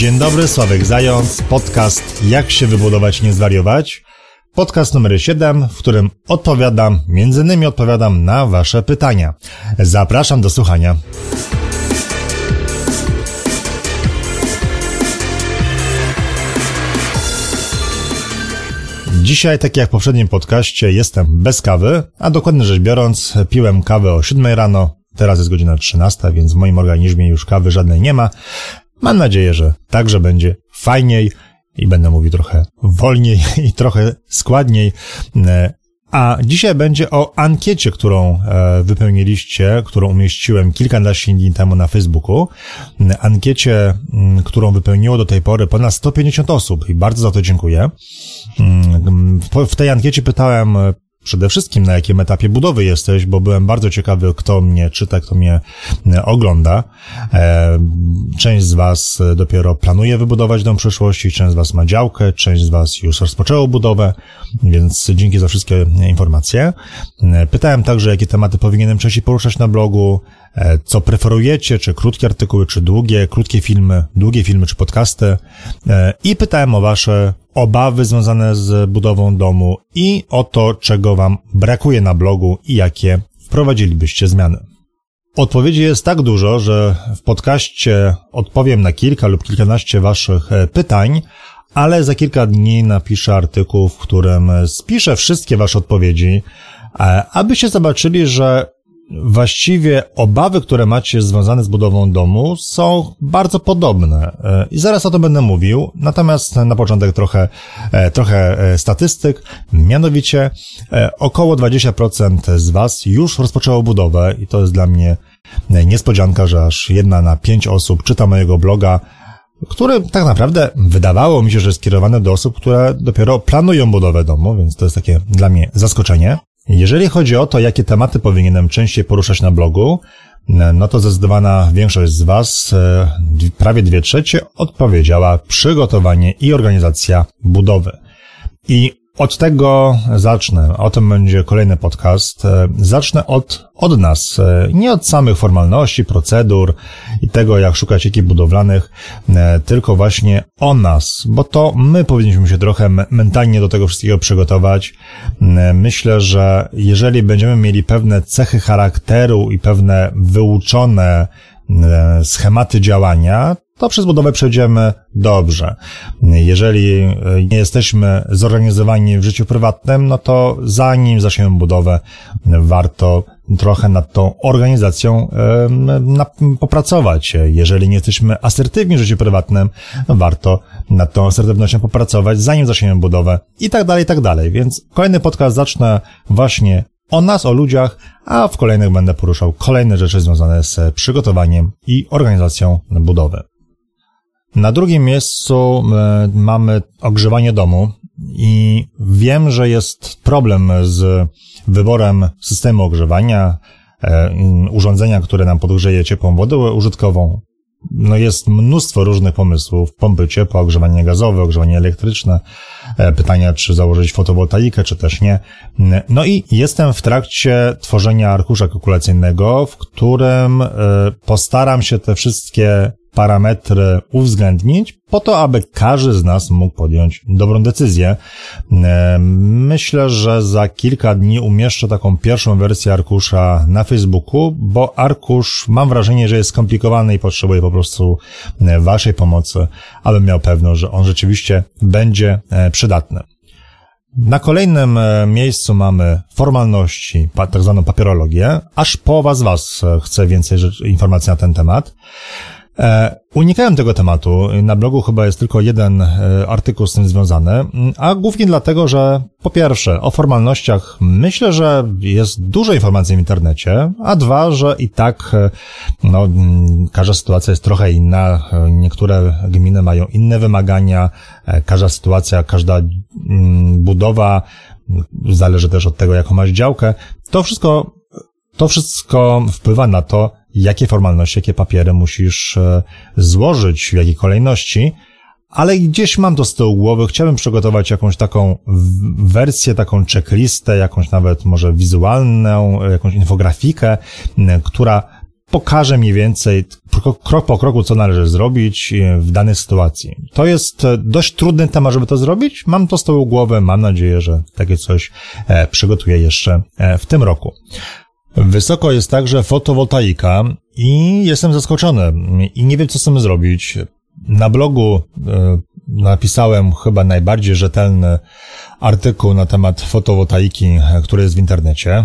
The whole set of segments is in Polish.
Dzień dobry, Sławek Zając, podcast Jak się wybudować, nie zwariować. Podcast numer 7, w którym odpowiadam, między innymi odpowiadam na Wasze pytania. Zapraszam do słuchania. Dzisiaj, tak jak w poprzednim podcaście, jestem bez kawy, a dokładnie rzecz biorąc, piłem kawę o 7 rano, teraz jest godzina 13, więc w moim organizmie już kawy żadnej nie ma. Mam nadzieję, że także będzie fajniej i będę mówił trochę wolniej i trochę składniej. E, a dzisiaj będzie o ankiecie, którą e, wypełniliście, którą umieściłem kilkanaście dni temu na Facebooku. Ankiecie, którą wypełniło do tej pory ponad 150 osób i bardzo za to dziękuję. W tej ankiecie pytałem przede wszystkim na jakim etapie budowy jesteś, bo byłem bardzo ciekawy, kto mnie czyta, kto mnie e, ogląda. E, część z Was dopiero planuje wybudować dom przyszłości, część z Was ma działkę, część z Was już rozpoczęło budowę, więc dzięki za wszystkie informacje. E, pytałem także, jakie tematy powinienem częściej poruszać na blogu, co preferujecie, czy krótkie artykuły, czy długie, krótkie filmy, długie filmy, czy podcasty. I pytałem o Wasze obawy związane z budową domu i o to, czego Wam brakuje na blogu i jakie wprowadzilibyście zmiany. Odpowiedzi jest tak dużo, że w podcaście odpowiem na kilka lub kilkanaście Waszych e, pytań, ale za kilka dni napiszę artykuł, w którym spiszę wszystkie Wasze odpowiedzi, e, abyście zobaczyli, że właściwie obawy, które macie związane z budową domu są bardzo podobne. E, I zaraz o tym będę mówił. Natomiast na początek trochę, e, trochę e, statystyk. Mianowicie około 20% z Was już rozpoczęło budowę i to jest dla mnie niespodzianka, że aż jedna na pięć osób czyta mojego bloga, który tak naprawdę wydawało mi się, że jest skierowane do osób, które dopiero planują budowę domu, więc to jest takie dla mnie zaskoczenie. Jeżeli chodzi o to, jakie tematy powinienem częściej poruszać na blogu, no to zdecydowana większość z Was, e, prawie dwie trzecie, odpowiedziała przygotowanie i organizacja budowy. I od tego zacznę. O tym będzie kolejny podcast. E, zacznę od, od nas. E, nie od samych formalności, procedur i tego, jak szukać ekip budowlanych, e, tylko właśnie o nas, bo to my powinniśmy się trochę mentalnie do tego wszystkiego przygotować. Myślę, że jeżeli będziemy mieli pewne cechy charakteru i pewne wyuczone schematy działania, to przez budowę przejdziemy dobrze. Jeżeli e, nie jesteśmy zorganizowani w życiu prywatnym, no to zanim zaczniemy budowę, warto trochę nad tą organizacją popracować. Jeżeli nie jesteśmy asertywni w życiu prywatnym, warto nad tą asertywnością popracować, zanim zaczniemy budowę i tak dalej, i tak dalej. Więc kolejny podcast zacznę właśnie o nas, o ludziach, a w kolejnych będę poruszał kolejne rzeczy związane z przygotowaniem i organizacją budowy. Na drugim miejscu e, mamy ogrzewanie domu i wiem, że jest problem z wyborem systemu ogrzewania, e, urządzenia, które nam podgrzeje ciepłą wodę użytkową. No jest mnóstwo różnych pomysłów. Pompy ciepła, ogrzewanie gazowe, ogrzewanie elektryczne. E, pytania, czy założyć fotowoltaikę, czy też nie. No i jestem w trakcie tworzenia arkusza kalkulacyjnego, w którym postaram się te wszystkie parametry uwzględnić po to, aby każdy z nas mógł podjąć dobrą decyzję. E, myślę, że za kilka dni umieszczę taką pierwszą wersję arkusza na Facebooku, bo arkusz mam wrażenie, że jest skomplikowany i potrzebuje po prostu e, Waszej pomocy, abym miał pewność, że on rzeczywiście będzie e, przydatny. Na kolejnym miejscu mamy formalności, tak zwaną papierologię. Aż połowa z Was chce więcej informacji na ten temat. E, unikałem tego tematu. Na blogu chyba jest tylko jeden e, artykuł z tym związany, a głównie dlatego, że po pierwsze, o formalnościach myślę, że jest dużo informacji w internecie, a dwa, że i tak e, no, każda sytuacja jest trochę inna. Niektóre gminy mają inne wymagania, każda sytuacja, każda budowa zależy też od tego, jaką masz działkę. To wszystko, to wszystko wpływa na to, jakie formalności, jakie papiery musisz e, złożyć, w jakiej kolejności, ale gdzieś mam to z tyłu głowy, chciałbym przygotować jakąś taką wersję, taką checklistę, jakąś nawet może wizualną, jakąś infografikę, która pokażę mniej więcej krok po kroku, co należy zrobić w danej sytuacji. To jest dość trudny temat, żeby to zrobić. Mam to z tyłu głowy. Mam nadzieję, że takie coś przygotuję jeszcze w tym roku. Wysoko jest także fotowoltaika i jestem zaskoczony i nie wiem, co z tym zrobić. Na blogu e, napisałem chyba najbardziej rzetelny artykuł na temat fotowoltaiki, e, który jest w internecie.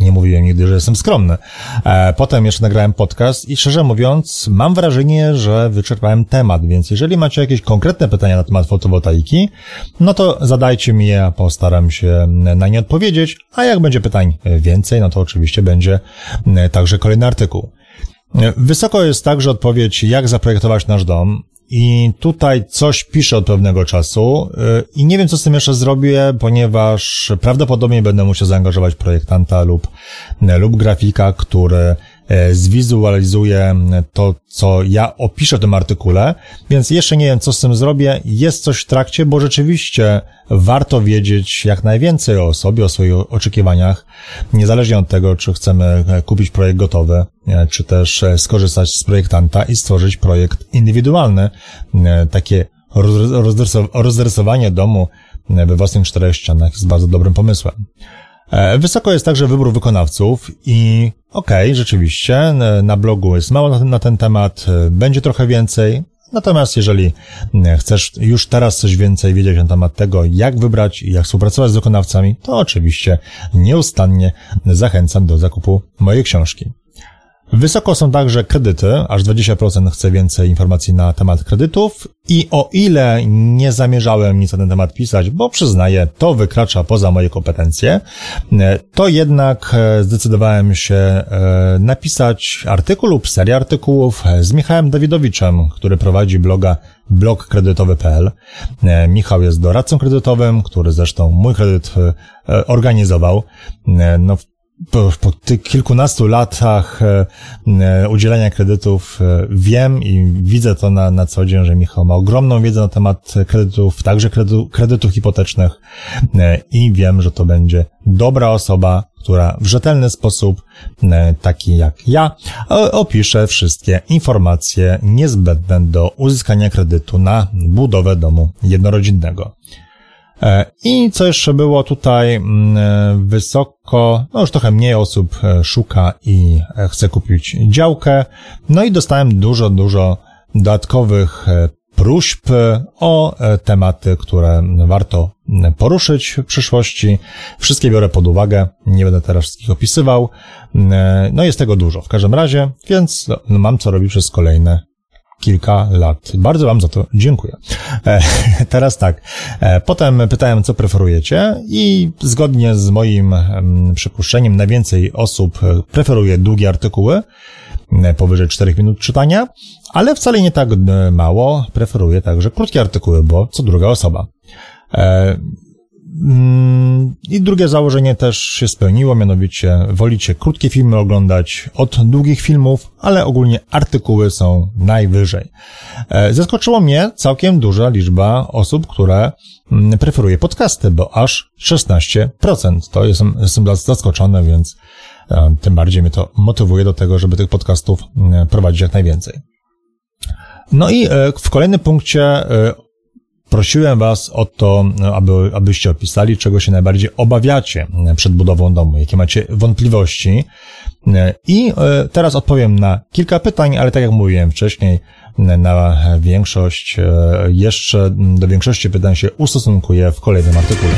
Nie mówiłem nigdy, że jestem skromny. E, potem jeszcze nagrałem podcast i szczerze mówiąc, mam wrażenie, że wyczerpałem temat, więc jeżeli macie jakieś konkretne pytania na temat fotowoltaiki, no to zadajcie mi je, postaram się na nie odpowiedzieć, a jak będzie pytań więcej, no to oczywiście będzie także kolejny artykuł. Wysoko jest także odpowiedź, jak zaprojektować nasz dom. I tutaj coś piszę od pewnego czasu y, i nie wiem, co z tym jeszcze zrobię, ponieważ prawdopodobnie będę musiał zaangażować projektanta lub, lub grafika, który E, zwizualizuje to, co ja opiszę w tym artykule, więc jeszcze nie wiem, co z tym zrobię. Jest coś w trakcie, bo rzeczywiście warto wiedzieć jak najwięcej o sobie, o swoich oczekiwaniach, niezależnie od tego, czy chcemy e, kupić projekt gotowy, e, czy też skorzystać z projektanta i stworzyć projekt indywidualny, takie rozrysowanie domu we własnych czterech ścianach jest bardzo dobrym pomysłem. E, wysoko jest także wybór wykonawców i okej, okay, rzeczywiście, na blogu jest mało na ten, na ten temat, e, będzie trochę więcej, Natomiast jeżeli chcesz już teraz coś więcej wiedzieć na temat tego, jak wybrać i jak współpracować z wykonawcami, to oczywiście nieustannie zachęcam do zakupu mojej książki. Wysoko są także kredyty, aż 20% chce więcej informacji na temat kredytów i o ile nie zamierzałem nic na ten temat pisać, bo przyznaję, to wykracza poza moje kompetencje, to jednak e, zdecydowałem się e, napisać artykuł lub serię artykułów z Michałem Dawidowiczem, który prowadzi bloga blogkredytowy.pl. E, Michał jest doradcą kredytowym, który zresztą mój kredyt organizował. No, po, po tych kilkunastu latach e, e, udzielania kredytów e, wiem i widzę to na, na co dzień, że Michał ma ogromną wiedzę na temat kredytów, także kredytów hipotecznych i wiem, że to będzie dobra osoba, która w rzetelny sposób, taki jak ja, opisze wszystkie informacje niezbędne do uzyskania kredytu na budowę domu jednorodzinnego. E, I co jeszcze było tutaj mm, e, wysoko, no już trochę mniej osób e, szuka i chce kupić działkę. No i dostałem dużo, dużo dodatkowych próśb o tematy, które warto poruszyć w przyszłości. Wszystkie biorę pod uwagę, nie będę teraz wszystkich opisywał. No jest tego dużo w każdym razie, więc no, mam co robić przez kolejne kilka lat. Bardzo Wam za to dziękuję. E, teraz tak. E, potem pytałem, co preferujecie i zgodnie z moim przypuszczeniem najwięcej osób preferuje długie artykuły, powyżej 4 minut czytania, ale wcale nie tak mało preferuje także krótkie artykuły, bo co druga osoba. Mm, I drugie założenie też się spełniło, mianowicie wolicie krótkie filmy oglądać od długich filmów, ale ogólnie artykuły są najwyżej. E, zaskoczyło mnie całkiem duża liczba osób, które mm, preferuje podcasty, bo aż 16%. To jestem, jestem zaskoczony, więc e, tym bardziej mnie to motywuje do tego, żeby tych podcastów mm, prowadzić jak najwięcej. No i e, w kolejnym punkcie Prosiłem Was o to, aby, abyście opisali, czego się najbardziej obawiacie przed budową domu, jakie macie wątpliwości. I e, teraz odpowiem na kilka pytań, ale tak jak mówiłem wcześniej, na większość, e, jeszcze do większości pytań się ustosunkuję w kolejnym artykule.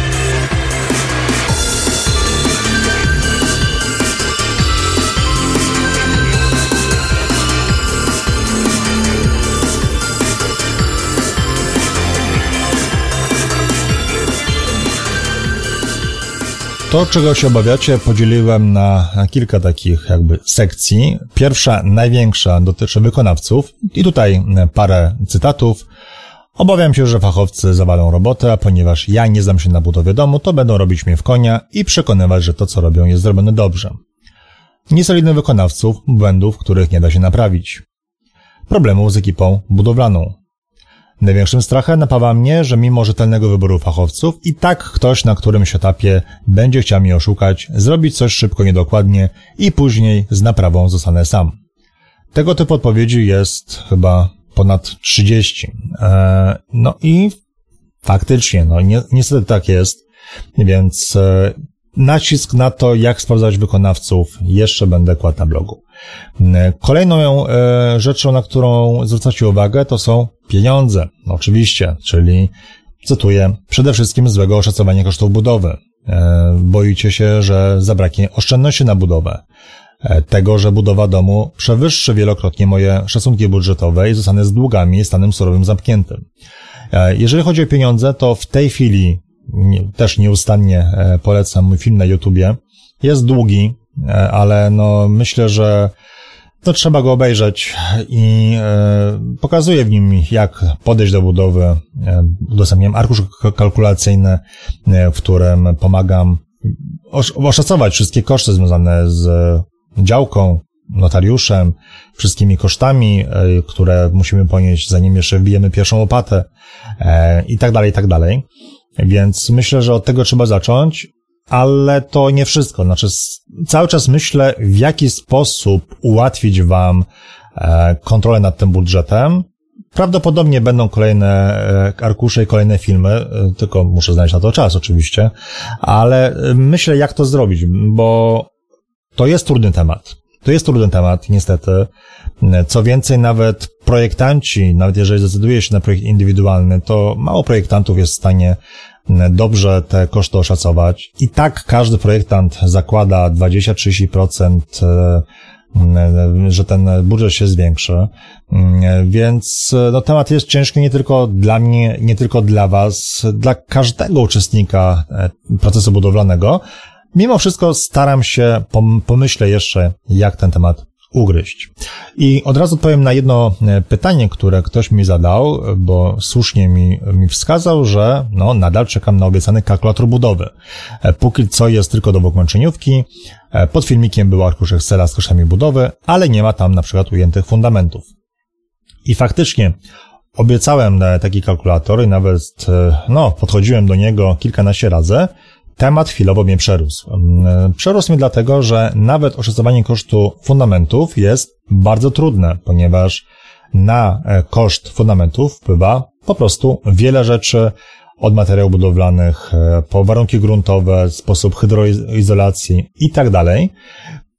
To, czego się obawiacie, podzieliłem na kilka takich jakby sekcji. Pierwsza, największa dotyczy wykonawców i tutaj parę cytatów. Obawiam się, że fachowcy zawalą robotę, ponieważ ja nie znam się na budowie domu, to będą robić mnie w konia i przekonywać, że to, co robią, jest zrobione dobrze. Niesolidnych wykonawców, błędów, których nie da się naprawić. Problemów z ekipą budowlaną. Największym strachem napawa mnie, że mimo rzetelnego wyboru fachowców, i tak ktoś na którymś etapie będzie chciał mnie oszukać, zrobić coś szybko, niedokładnie i później z naprawą zostanę sam. Tego typu odpowiedzi jest chyba ponad 30. Eee, no i faktycznie, no ni niestety tak jest, więc e, nacisk na to, jak sprawdzać wykonawców, jeszcze będę kładł na blogu. E, kolejną e, rzeczą, na którą zwracacie uwagę, to są pieniądze. No, oczywiście, czyli, cytuję, przede wszystkim złego oszacowania kosztów budowy. E, boicie się, że zabraknie oszczędności na budowę. Tego, że budowa domu przewyższy wielokrotnie moje szacunki budżetowe i zostanę z długami stanem surowym zamkniętym. Jeżeli chodzi o pieniądze, to w tej chwili nie, też nieustannie polecam mój film na YouTubie. Jest długi, E, ale no myślę, że to trzeba go obejrzeć i e, pokazuje w nim, jak podejść do budowy. E, udostępniam arkusz kalkulacyjny, e, w którym pomagam oszacować wszystkie koszty związane z działką, notariuszem, wszystkimi kosztami, e, które musimy ponieść, zanim jeszcze wbijemy pierwszą łopatę e, i tak dalej, i tak dalej. Więc myślę, że od tego trzeba zacząć ale to nie wszystko. Znaczy, cały czas myślę, w jaki sposób ułatwić Wam e, kontrolę nad tym budżetem. Prawdopodobnie będą kolejne e, arkusze i kolejne filmy, e, tylko muszę znaleźć na to czas oczywiście, ale myślę, jak to zrobić, bo to jest trudny temat. To jest trudny temat, niestety. Co więcej, nawet projektanci, nawet jeżeli zdecyduje się na projekt indywidualny, to mało projektantów jest w stanie dobrze te koszty oszacować. I tak każdy projektant zakłada 20-30%, e, że ten budżet się zwiększy. Więc no, temat jest ciężki nie tylko dla mnie, nie tylko dla Was, dla każdego uczestnika e, procesu budowlanego. Mimo wszystko staram się, pomyślę jeszcze, jak ten temat ugryźć. I od razu odpowiem na jedno e, pytanie, które ktoś mi zadał, bo słusznie mi, mi wskazał, że no, nadal czekam na obiecany kalkulator budowy. E, póki co jest tylko do kończeniówki, e, pod filmikiem był arkusz Excela z kosztami budowy, ale nie ma tam na przykład ujętych fundamentów. I faktycznie obiecałem taki kalkulator i nawet, no, podchodziłem do niego kilkanaście razy, Temat chwilowo mnie przerósł. Mm, przerósł mnie dlatego, że nawet oszacowanie kosztu fundamentów jest bardzo trudne, ponieważ na e, koszt fundamentów wpływa po prostu wiele rzeczy, od materiałów budowlanych, e, po warunki gruntowe, sposób hydroizolacji i tak dalej.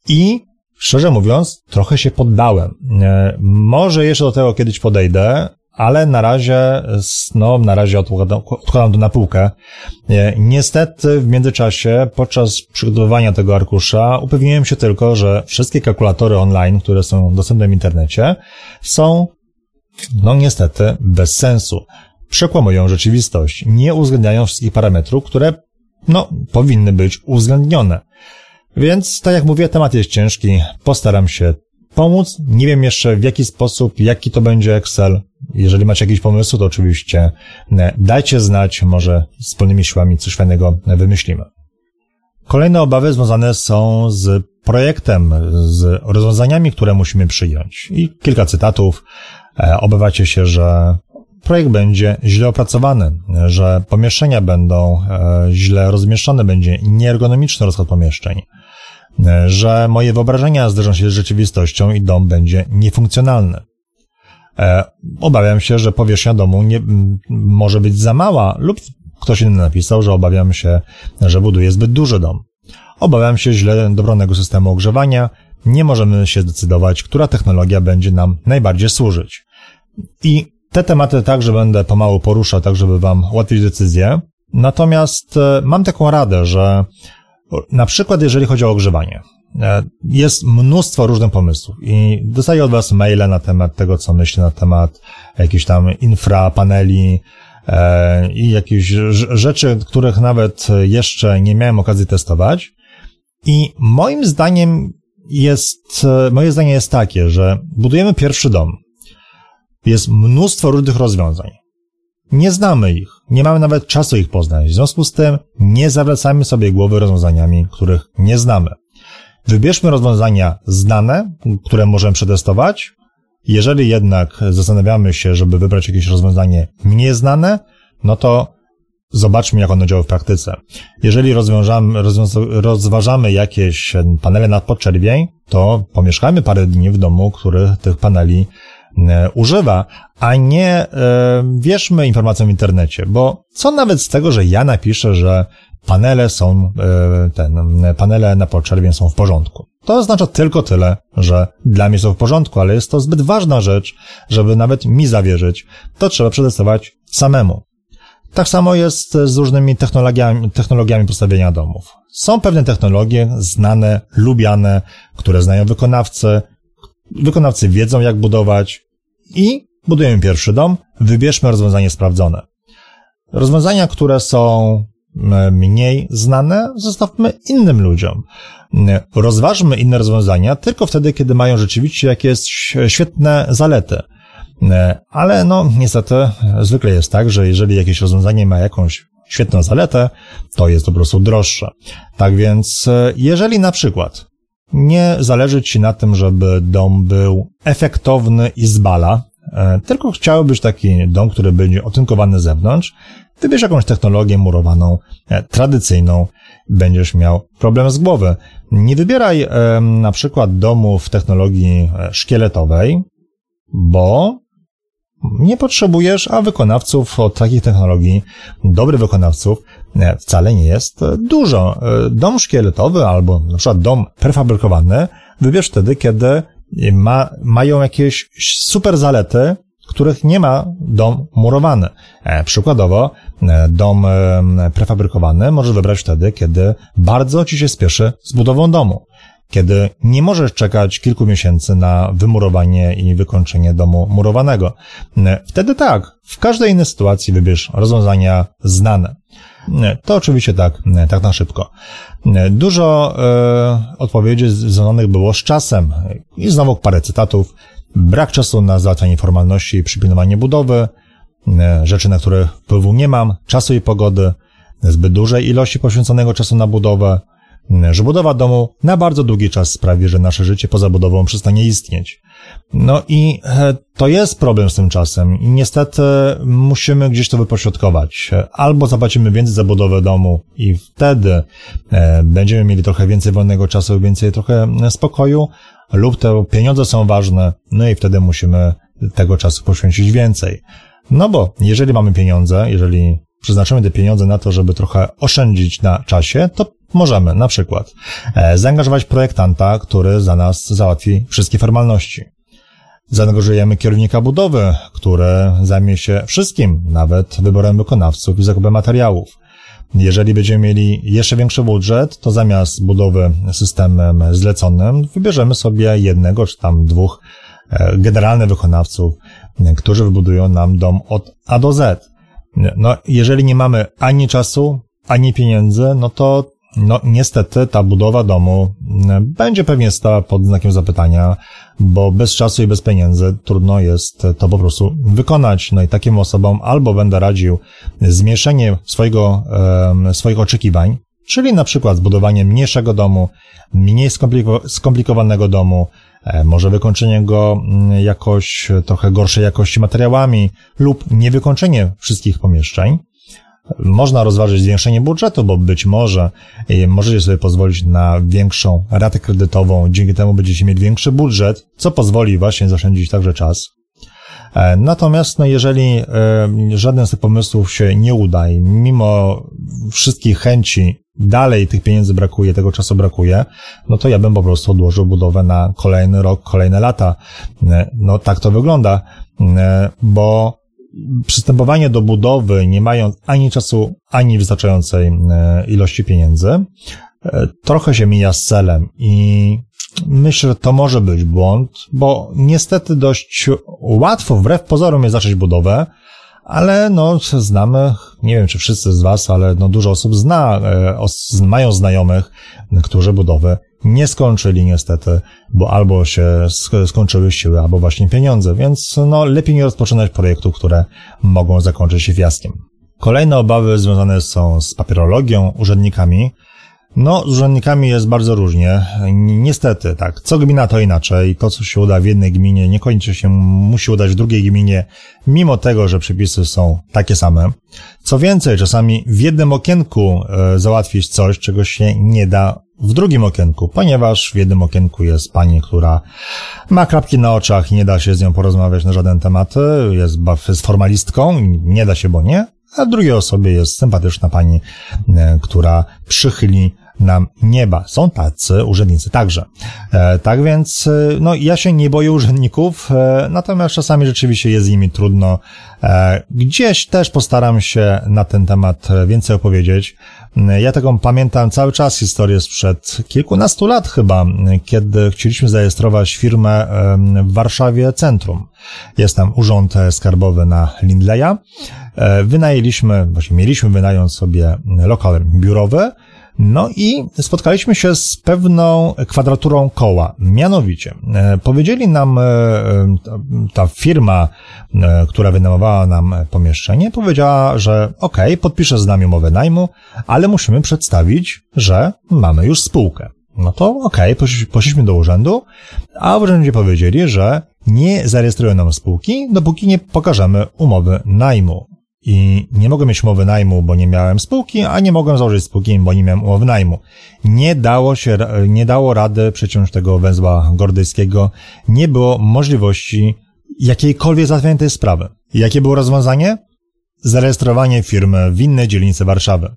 I szczerze mówiąc, trochę się poddałem. E, może jeszcze do tego kiedyś podejdę, ale na razie, no, na razie odkładam, odkładam to na półkę. Niestety w międzyczasie, podczas przygotowywania tego arkusza, upewniłem się tylko, że wszystkie kalkulatory online, które są dostępne w internecie, są, no niestety, bez sensu. Przekłamują rzeczywistość. Nie uwzględniają wszystkich parametrów, które, no, powinny być uwzględnione. Więc, tak jak mówię, temat jest ciężki. Postaram się pomóc. Nie wiem jeszcze w jaki sposób, jaki to będzie Excel. Jeżeli macie jakieś pomysły, to oczywiście e, dajcie znać, może wspólnymi siłami coś fajnego wymyślimy. Kolejne obawy związane są z projektem, z rozwiązaniami, które musimy przyjąć. I kilka cytatów. E, obawiacie się, że projekt będzie źle opracowany, że pomieszczenia będą e, źle rozmieszczone, będzie nieergonomiczny rozkład pomieszczeń, że moje wyobrażenia zderzą się z rzeczywistością i dom będzie niefunkcjonalny. E, obawiam się, że powierzchnia domu nie, może być za mała lub ktoś inny napisał, że obawiam się, że buduje zbyt duży dom. Obawiam się źle dobranego systemu ogrzewania. Nie możemy się zdecydować, która technologia będzie nam najbardziej służyć. I te tematy także będę pomału poruszał, tak żeby Wam ułatwić decyzję. Natomiast e, mam taką radę, że na przykład jeżeli chodzi o ogrzewanie, e, jest mnóstwo różnych pomysłów i dostaję od Was maile na temat tego, co myślę na temat jakichś tam infra, paneli e, i jakichś rzeczy, których nawet jeszcze nie miałem okazji testować. I moim zdaniem jest, e, moje zdanie jest takie, że budujemy pierwszy dom. Jest mnóstwo różnych rozwiązań. Nie znamy ich, nie mamy nawet czasu ich poznać. W związku z tym nie zawracamy sobie głowy rozwiązaniami, których nie znamy. Wybierzmy rozwiązania znane, które możemy przetestować Jeżeli jednak zastanawiamy się, żeby wybrać jakieś rozwiązanie mniej znane, no to zobaczmy, jak ono działa w praktyce. Jeżeli rozważamy jakieś panele nad podczerwień, to pomieszkajmy parę dni w domu, który tych paneli używa, a nie e, wierzmy informacjom w internecie, bo co nawet z tego, że ja napiszę, że panele są, e, ten, panele na podczerwień są w porządku. To oznacza tylko tyle, że dla mnie są w porządku, ale jest to zbyt ważna rzecz, żeby nawet mi zawierzyć. To trzeba przetestować samemu. Tak samo jest z różnymi technologiami, technologiami postawienia domów. Są pewne technologie znane, lubiane, które znają wykonawcy. Wykonawcy wiedzą, jak budować i budujemy pierwszy dom. Wybierzmy rozwiązanie sprawdzone. Rozwiązania, które są mniej znane, zostawmy innym ludziom. Rozważmy inne rozwiązania tylko wtedy, kiedy mają rzeczywiście jakieś świetne zalety. Ale no, niestety, zwykle jest tak, że jeżeli jakieś rozwiązanie ma jakąś świetną zaletę, to jest po prostu droższe. Tak więc, jeżeli na przykład nie zależy Ci na tym, żeby dom był efektowny i zbala, e, tylko chciałbyś taki dom, który będzie otynkowany z zewnątrz, Wybierz jakąś technologię murowaną, e, tradycyjną, będziesz miał problem z głowy. Nie wybieraj na przykład domu w technologii e, szkieletowej, bo nie potrzebujesz, a wykonawców od takich technologii, dobrych wykonawców, e, wcale nie jest dużo. E, dom szkieletowy albo na przykład dom prefabrykowany wybierz wtedy, kiedy ma, mają jakieś super zalety, których nie ma dom murowany. E, przykładowo, e, dom e, prefabrykowany możesz wybrać wtedy, kiedy bardzo ci się spieszy z budową domu. Kiedy nie możesz czekać kilku miesięcy na wymurowanie i wykończenie domu murowanego. Wtedy tak, w każdej innej sytuacji wybierz rozwiązania znane. To oczywiście tak, tak na szybko. Dużo e, odpowiedzi związanych było z czasem i znowu parę cytatów brak czasu na załatwianie formalności i przypilnowanie budowy, e, rzeczy, na które wpływu nie mam, czasu i pogody, zbyt dużej ilości poświęconego czasu na budowę, że budowa domu na bardzo długi czas sprawi, że nasze życie poza budową przestanie istnieć. No i e, to jest problem z tym czasem i niestety musimy gdzieś to wypośrodkować. Albo zapłacimy więcej za budowę domu i wtedy będziemy mieli trochę więcej wolnego czasu, więcej trochę spokoju, lub te pieniądze są ważne, no i wtedy musimy tego czasu poświęcić więcej. No bo jeżeli mamy pieniądze, jeżeli przeznaczymy te pieniądze na to, żeby trochę oszczędzić na czasie, to możemy na przykład e, zaangażować projektanta, który za nas załatwi wszystkie formalności. Zaangażujemy kierownika budowy, który zajmie się wszystkim, nawet wyborem wykonawców i zakupem materiałów. Jeżeli będziemy mieli jeszcze większy budżet, to zamiast budowy systemem zleconym, wybierzemy sobie jednego czy tam dwóch e, generalnych wykonawców, którzy wybudują nam dom od A do Z. No, jeżeli nie mamy ani czasu, ani pieniędzy, no to no niestety ta budowa domu mm, będzie pewnie stała pod znakiem zapytania, bo bez czasu i bez pieniędzy trudno jest to po prostu wykonać. No i takim osobom albo będę radził zmniejszenie swojego, swoich oczekiwań, czyli na przykład zbudowanie mniejszego domu, mniej skomplikowanego domu, e, może wykończenie go mm, jakoś trochę gorszej jakości materiałami lub niewykończenie wszystkich pomieszczeń. Można rozważyć zwiększenie budżetu, bo być może e, możecie sobie pozwolić na większą ratę kredytową, dzięki temu będziecie mieć większy budżet, co pozwoli właśnie zaoszczędzić także czas. E, natomiast no, jeżeli e, żaden z tych pomysłów się nie uda i mimo wszystkich chęci dalej tych pieniędzy brakuje, tego czasu brakuje, no to ja bym po prostu odłożył budowę na kolejny rok, kolejne lata. No tak to wygląda, bo przystępowanie do budowy, nie mając ani czasu, ani wystarczającej e, ilości pieniędzy, e, trochę się mija z celem i myślę, że to może być błąd, bo niestety dość łatwo, wbrew pozorom jest zacząć budowę, ale no, znamy, nie wiem czy wszyscy z Was, ale no, dużo osób zna, e, mają znajomych, którzy budowę nie skończyli niestety, bo albo się skończyły siły, albo właśnie pieniądze, więc no lepiej nie rozpoczynać projektów, które mogą zakończyć się fiaskiem. Kolejne obawy związane są z papierologią, urzędnikami. No, z urzędnikami jest bardzo różnie. Niestety, tak. Co gmina to inaczej. To, co się uda w jednej gminie, niekoniecznie się musi udać w drugiej gminie, mimo tego, że przepisy są takie same. Co więcej, czasami w jednym okienku e, załatwić coś, czego się nie da w drugim okienku, ponieważ w jednym okienku jest pani, która ma klapki na oczach i nie da się z nią porozmawiać na żaden temat, jest, jest formalistką, nie da się, bo nie, a w drugiej osobie jest sympatyczna pani, e, która przychyli nam nieba. Są tacy urzędnicy także. E, tak więc, e, no, ja się nie boję urzędników, e, natomiast czasami rzeczywiście jest z nimi trudno. Gdzieś też postaram się na ten temat więcej opowiedzieć. Ja taką pamiętam cały czas historię sprzed kilkunastu lat chyba, kiedy chcieliśmy zarejestrować firmę w Warszawie Centrum. Jest tam urząd skarbowy na Lindleya. Wynajęliśmy, właśnie mieliśmy wynająć sobie lokal biurowy, no i spotkaliśmy się z pewną kwadraturą koła. Mianowicie, e, powiedzieli nam, e, ta firma, która wynajmowała nam pomieszczenie, powiedziała, że ok, podpiszę z nami umowę najmu, ale musimy przedstawić, że mamy już spółkę. No to ok, poszliśmy do urzędu, a w urzędzie powiedzieli, że nie zarejestrują nam spółki, dopóki nie pokażemy umowy najmu i nie mogłem mieć umowy najmu, bo nie miałem spółki, a nie mogłem założyć spółki, bo nie miałem umowy najmu. Nie dało się, nie dało rady przeciąć tego węzła gordyjskiego. Nie było możliwości jakiejkolwiek załatwienia tej sprawy. Jakie było rozwiązanie? Zarejestrowanie firmy w innej dzielnicy Warszawy.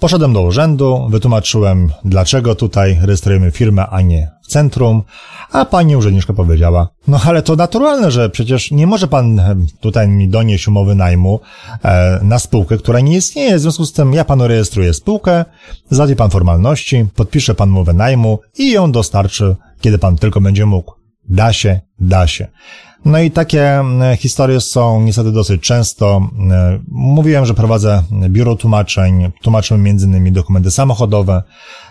Poszedłem do urzędu, wytłumaczyłem, dlaczego tutaj rejestrujemy firmę, a nie w centrum, a pani urzędniczka powiedziała, no ale to naturalne, że przecież nie może pan tutaj mi donieść umowy najmu e, na spółkę, która nie istnieje, w związku z tym ja panu rejestruję spółkę, załatwi pan formalności, podpisze pan umowę najmu i ją dostarczy, kiedy pan tylko będzie mógł. Da się, da się. No i takie historie są niestety dosyć często. E, mówiłem, że prowadzę biuro tłumaczeń, tłumaczymy innymi dokumenty samochodowe.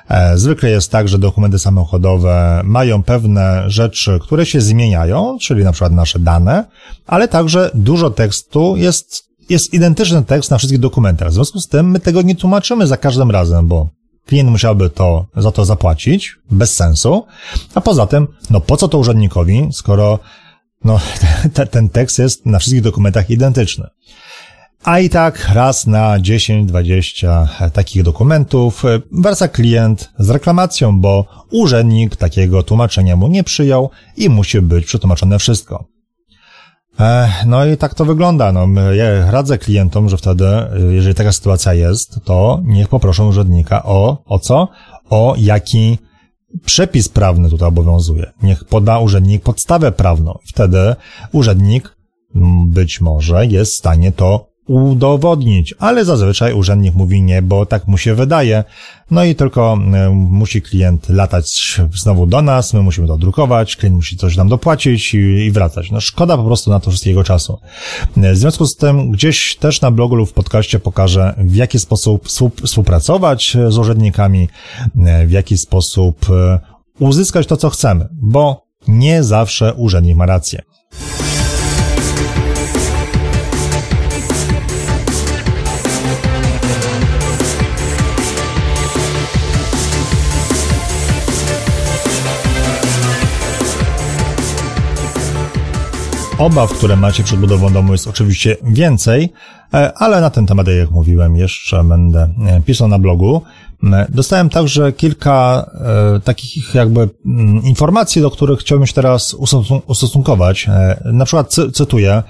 E, zwykle jest tak, że dokumenty samochodowe mają pewne rzeczy, które się zmieniają, czyli na przykład nasze dane, ale także dużo tekstu jest, jest identyczny tekst na wszystkich dokumentach. W związku z tym my tego nie tłumaczymy za każdym razem, bo klient musiałby to, za to zapłacić, bez sensu. A poza tym, no po co to urzędnikowi, skoro no, ten tekst jest na wszystkich dokumentach identyczny. A i tak raz na 10-20 takich dokumentów wraca klient z reklamacją, bo urzędnik takiego tłumaczenia mu nie przyjął i musi być przetłumaczone wszystko. No i tak to wygląda. No, ja radzę klientom, że wtedy, jeżeli taka sytuacja jest, to niech poproszą urzędnika o, o co? O jaki przepis prawny tutaj obowiązuje. Niech poda urzędnik podstawę prawną. Wtedy urzędnik być może jest w stanie to udowodnić, ale zazwyczaj urzędnik mówi nie, bo tak mu się wydaje. No i tylko e, musi klient latać znowu do nas, my musimy to drukować, klient musi coś nam dopłacić i, i wracać. No szkoda po prostu na to wszystkiego czasu. E, w związku z tym gdzieś też na blogu lub w podcaście pokażę, w jaki sposób współpracować z urzędnikami, e, w jaki sposób uzyskać to, co chcemy, bo nie zawsze urzędnik ma rację. Obaw, które macie przed budową domu jest oczywiście więcej, e, ale na ten temat, jak mówiłem, jeszcze będę e, pisał na blogu. E, dostałem także kilka e, takich jakby m, mm, informacji, do których chciałbym się teraz ustosunkować. E, na przykład cy, cytuję,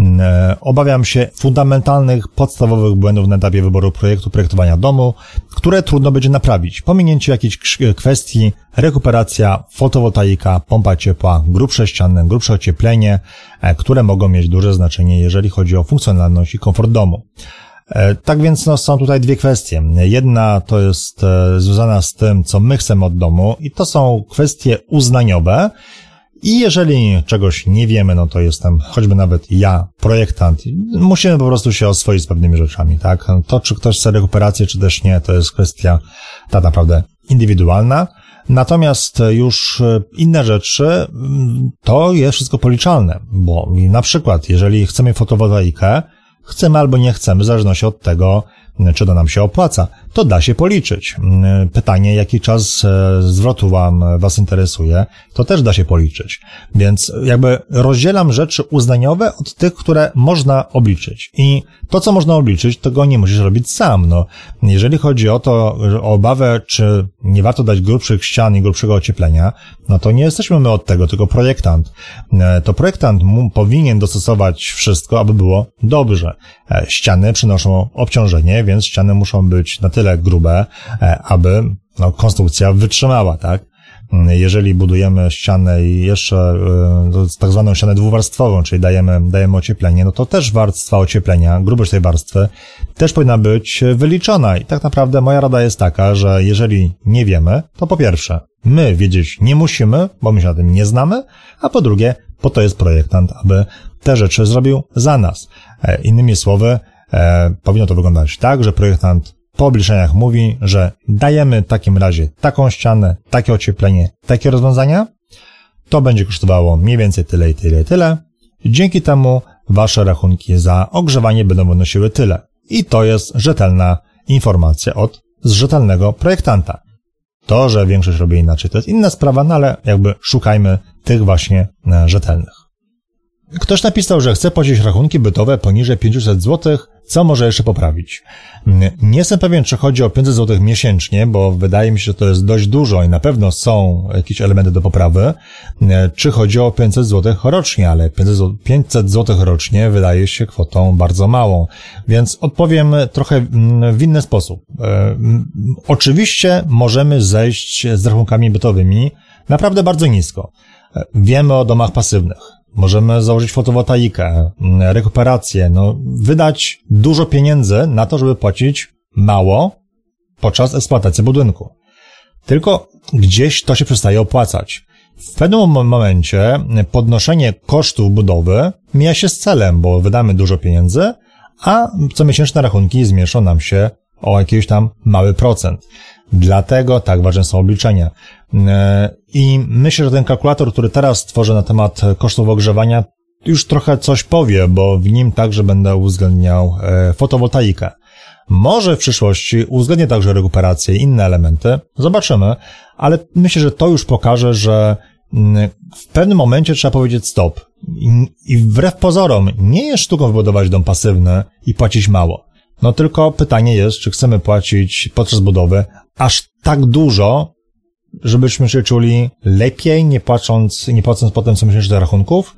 e, obawiam się fundamentalnych, podstawowych błędów na etapie wyboru projektu projektowania domu, które trudno będzie naprawić. Pominięcie jakichś kwestii, rekuperacja, fotowoltaika, pompa ciepła, grubsze ściany, grubsze ocieplenie, e, które mogą mieć duże znaczenie, jeżeli chodzi o funkcjonalność i komfort domu. E, tak więc no, są tutaj dwie kwestie. Jedna to jest e, związana z tym, co my chcemy od domu i to są kwestie uznaniowe. I jeżeli czegoś nie wiemy, no to jestem, choćby nawet ja, projektant, musimy po prostu się oswoić z pewnymi rzeczami, tak? To, czy ktoś chce rekuperację, czy też nie, to jest kwestia tak naprawdę indywidualna. Natomiast już e, inne rzeczy, mm, to jest wszystko policzalne, bo na przykład, jeżeli chcemy fotowoltaikę, chcemy albo nie chcemy, w zależności od tego, czy to nam się opłaca, to da się policzyć. Mm, pytanie, jaki czas e, zwrotu wam, was interesuje, to też da się policzyć. Więc jakby rozdzielam rzeczy uznaniowe od tych, które można obliczyć. I to, co można obliczyć, to go nie musisz robić sam. No, jeżeli chodzi o to, o obawę, czy nie warto dać grubszych ścian i grubszego ocieplenia, no to nie jesteśmy my od tego, tylko projektant. E, to projektant powinien dostosować wszystko, aby było dobrze. E, ściany przynoszą obciążenie, więc ściany muszą być na tyle grube, e, aby no, konstrukcja wytrzymała, tak? Jeżeli budujemy ścianę i jeszcze tak zwaną ścianę dwuwarstwową, czyli dajemy, dajemy ocieplenie, no to też warstwa ocieplenia, grubość tej warstwy też powinna być wyliczona. I tak naprawdę moja rada jest taka, że jeżeli nie wiemy, to po pierwsze, my wiedzieć nie musimy, bo my się na tym nie znamy, a po drugie, po to jest projektant, aby te rzeczy zrobił za nas. E, innymi słowy, e, powinno to wyglądać tak, że projektant po obliczeniach mówi, że dajemy w takim razie taką ścianę, takie ocieplenie, takie rozwiązania, to będzie kosztowało mniej więcej tyle i tyle i tyle. Dzięki temu wasze rachunki za ogrzewanie będą wynosiły tyle. I to jest rzetelna informacja od rzetelnego projektanta. To, że większość robi inaczej, to jest inna sprawa, no ale jakby szukajmy tych właśnie e, rzetelnych. Ktoś napisał, że chce płacić rachunki bytowe poniżej 500 zł, co może jeszcze poprawić. Nie jestem pewien, czy chodzi o 500 zł miesięcznie, bo wydaje mi się, że to jest dość dużo i na pewno są jakieś elementy do poprawy, czy chodzi o 500 zł rocznie, ale 500 zł rocznie wydaje się kwotą bardzo małą, więc odpowiem trochę w inny sposób. E, oczywiście możemy zejść z rachunkami bytowymi naprawdę bardzo nisko. E, wiemy o domach pasywnych. Możemy założyć fotowoltaikę, mm, rekuperację, no, wydać dużo pieniędzy na to, żeby płacić mało podczas eksploatacji budynku. Tylko gdzieś to się przestaje opłacać. W pewnym momencie podnoszenie kosztów budowy mija się z celem, bo wydamy dużo pieniędzy, a comiesięczne rachunki zmieszczą nam się o jakiś tam mały procent. Dlatego tak ważne są obliczenia. E, I myślę, że ten kalkulator, który teraz tworzę na temat kosztów ogrzewania, już trochę coś powie, bo w nim także będę uwzględniał e, fotowoltaikę. Może w przyszłości uwzględnię także rekuperację i inne elementy. Zobaczymy, ale myślę, że to już pokaże, że mm, w pewnym momencie trzeba powiedzieć stop. I wbrew pozorom, nie jest sztuką wybudować dom pasywny i płacić mało. No tylko pytanie jest, czy chcemy płacić podczas budowy aż tak dużo, żebyśmy się czuli lepiej, nie płacąc, nie płacąc potem co miesięcznie rachunków.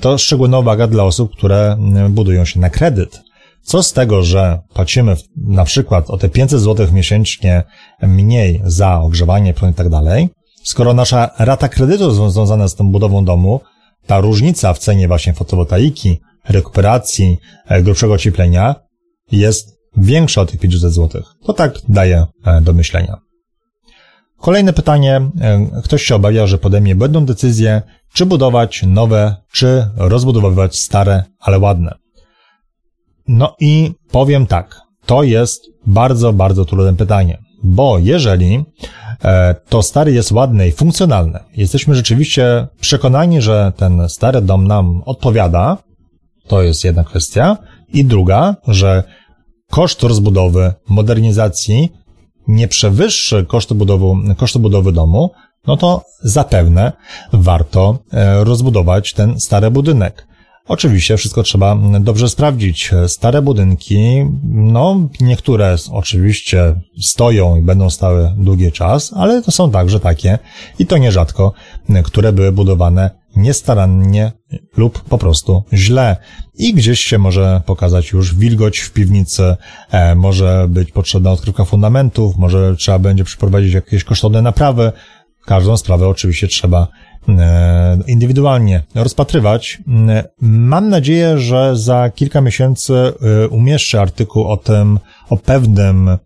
To szczególna uwaga dla osób, które budują się na kredyt. Co z tego, że płacimy na przykład o te 500 zł miesięcznie mniej za ogrzewanie, prąd i tak dalej, skoro nasza rata kredytu związana z tą budową domu, ta różnica w cenie właśnie fotowoltaiki, rekuperacji, e, grubszego ocieplenia jest większa od tych 500 zł. To tak daje e, do myślenia. Kolejne pytanie. E, ktoś się obawia, że podejmie błędną decyzję, czy budować nowe, czy rozbudowywać stare, ale ładne. No i powiem tak. To jest bardzo, bardzo trudne pytanie. Bo jeżeli e, to stary jest ładny i funkcjonalny, jesteśmy rzeczywiście przekonani, że ten stary dom nam odpowiada, to jest jedna kwestia. I druga, że koszt rozbudowy, modernizacji nie przewyższy kosztu budowy, kosztu budowy domu, no to zapewne warto e, rozbudować ten stary budynek. Oczywiście wszystko trzeba dobrze sprawdzić. Stare budynki, no niektóre oczywiście stoją i będą stały długi czas, ale to są także takie i to nierzadko, które były budowane niestarannie lub po prostu źle. I gdzieś się może pokazać już wilgoć w piwnicy, e, może być potrzebna odkrywka fundamentów, może trzeba będzie przeprowadzić jakieś kosztowne naprawy. Każdą sprawę oczywiście trzeba e, indywidualnie rozpatrywać. Mam nadzieję, że za kilka miesięcy e, umieszczę artykuł o tym, o pewnym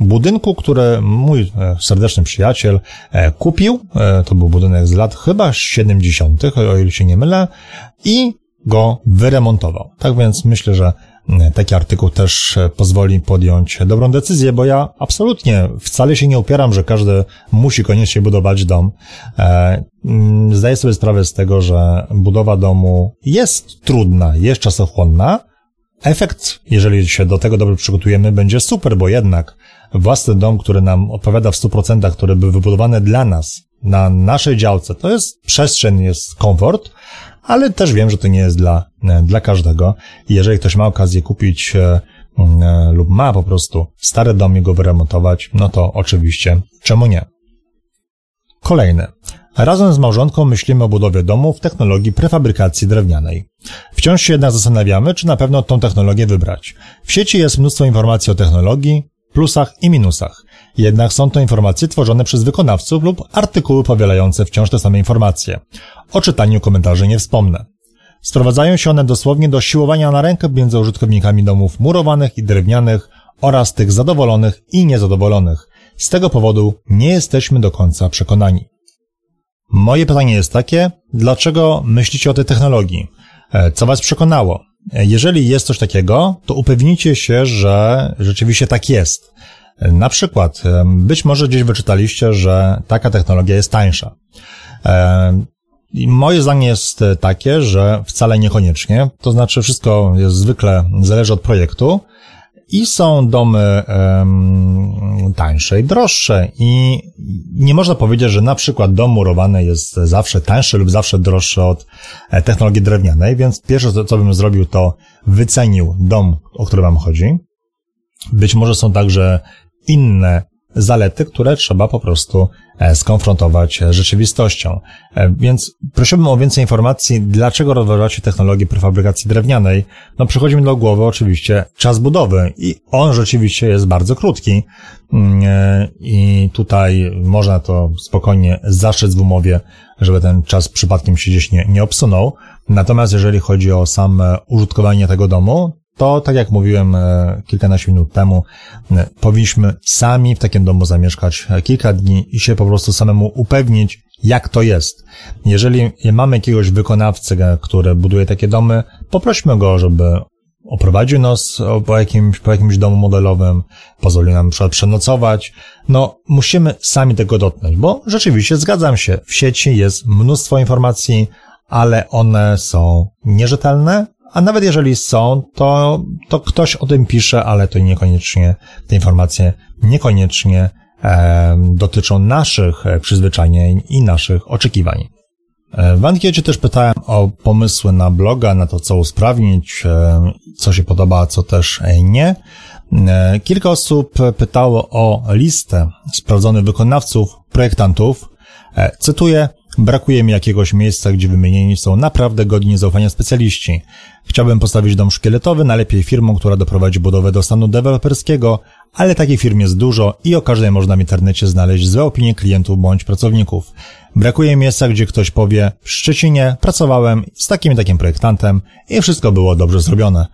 budynku, który mój e, serdeczny przyjaciel e, kupił. E, to był budynek z lat chyba 70., o ile się nie mylę, i go wyremontował. Tak więc myślę, że taki artykuł też pozwoli podjąć dobrą decyzję, bo ja absolutnie wcale się nie upieram, że każdy musi koniecznie budować dom. Zdaję sobie sprawę z tego, że budowa domu jest trudna, jest czasochłonna. Efekt, jeżeli się do tego dobrze przygotujemy, będzie super, bo jednak własny dom, który nam odpowiada w 100%, który był wybudowany dla nas, na naszej działce, to jest przestrzeń, jest komfort, ale też wiem, że to nie jest dla, dla każdego. jeżeli ktoś ma okazję kupić e, e, lub ma po prostu stary dom i go wyremontować, no to oczywiście czemu nie? Kolejne. Razem z małżonką myślimy o budowie domu w technologii prefabrykacji drewnianej. Wciąż się jednak zastanawiamy, czy na pewno tą technologię wybrać. W sieci jest mnóstwo informacji o technologii, plusach i minusach. Jednak są to informacje tworzone przez wykonawców lub artykuły powielające wciąż te same informacje. O czytaniu komentarzy nie wspomnę. Sprowadzają się one dosłownie do siłowania na rękę między użytkownikami domów murowanych i drewnianych oraz tych zadowolonych i niezadowolonych. Z tego powodu nie jesteśmy do końca przekonani. Moje pytanie jest takie, dlaczego myślicie o tej technologii? E, co Was przekonało? Jeżeli jest coś takiego, to upewnijcie się, że rzeczywiście tak jest. Na przykład, być może gdzieś wyczytaliście, że taka technologia jest tańsza. Moje zdanie jest takie, że wcale niekoniecznie. To znaczy, wszystko jest zwykle zależy od projektu i są domy um, tańsze i droższe i nie można powiedzieć, że na przykład dom murowany jest zawsze tańszy lub zawsze droższy od e, technologii drewnianej, więc pierwsze co, co bym zrobił to wycenił dom, o który wam chodzi. Być może są także inne zalety, które trzeba po prostu e, skonfrontować z rzeczywistością. E, więc prosiłbym o więcej informacji, dlaczego rozważacie technologię prefabrykacji drewnianej. No przychodzi mi do głowy oczywiście czas budowy i on rzeczywiście jest bardzo krótki mm, e, i tutaj można to spokojnie zaszyć w umowie, żeby ten czas przypadkiem się gdzieś nie, nie obsunął. Natomiast jeżeli chodzi o same użytkowanie tego domu, to, tak jak mówiłem e, kilkanaście minut temu, e, powinniśmy sami w takim domu zamieszkać e, kilka dni i się po prostu samemu upewnić, jak to jest. Jeżeli mamy jakiegoś wykonawcę, który buduje takie domy, poprośmy go, żeby oprowadził nas po jakimś, po jakimś domu modelowym, pozwolił nam przykład przenocować. No, musimy sami tego dotknąć, bo rzeczywiście zgadzam się, w sieci jest mnóstwo informacji, ale one są nierzetelne, a nawet jeżeli są, to, to ktoś o tym pisze, ale to niekoniecznie, te informacje niekoniecznie e, dotyczą naszych e, przyzwyczajeń i naszych oczekiwań. E, w ankiecie też pytałem o pomysły na bloga, na to, co usprawnić, e, co się podoba, a co też nie. Kilka osób pytało o listę sprawdzonych wykonawców, projektantów. Cytuję, Brakuje mi jakiegoś miejsca, gdzie wymienieni są naprawdę godni zaufania specjaliści. Chciałbym postawić dom szkieletowy, najlepiej firmą, która doprowadzi budowę do stanu deweloperskiego, ale takich firm jest dużo i o każdej można w internecie znaleźć złe opinie klientów bądź pracowników. Brakuje miejsca, gdzie ktoś powie, w Szczecinie pracowałem z takim i takim projektantem i wszystko było dobrze zrobione.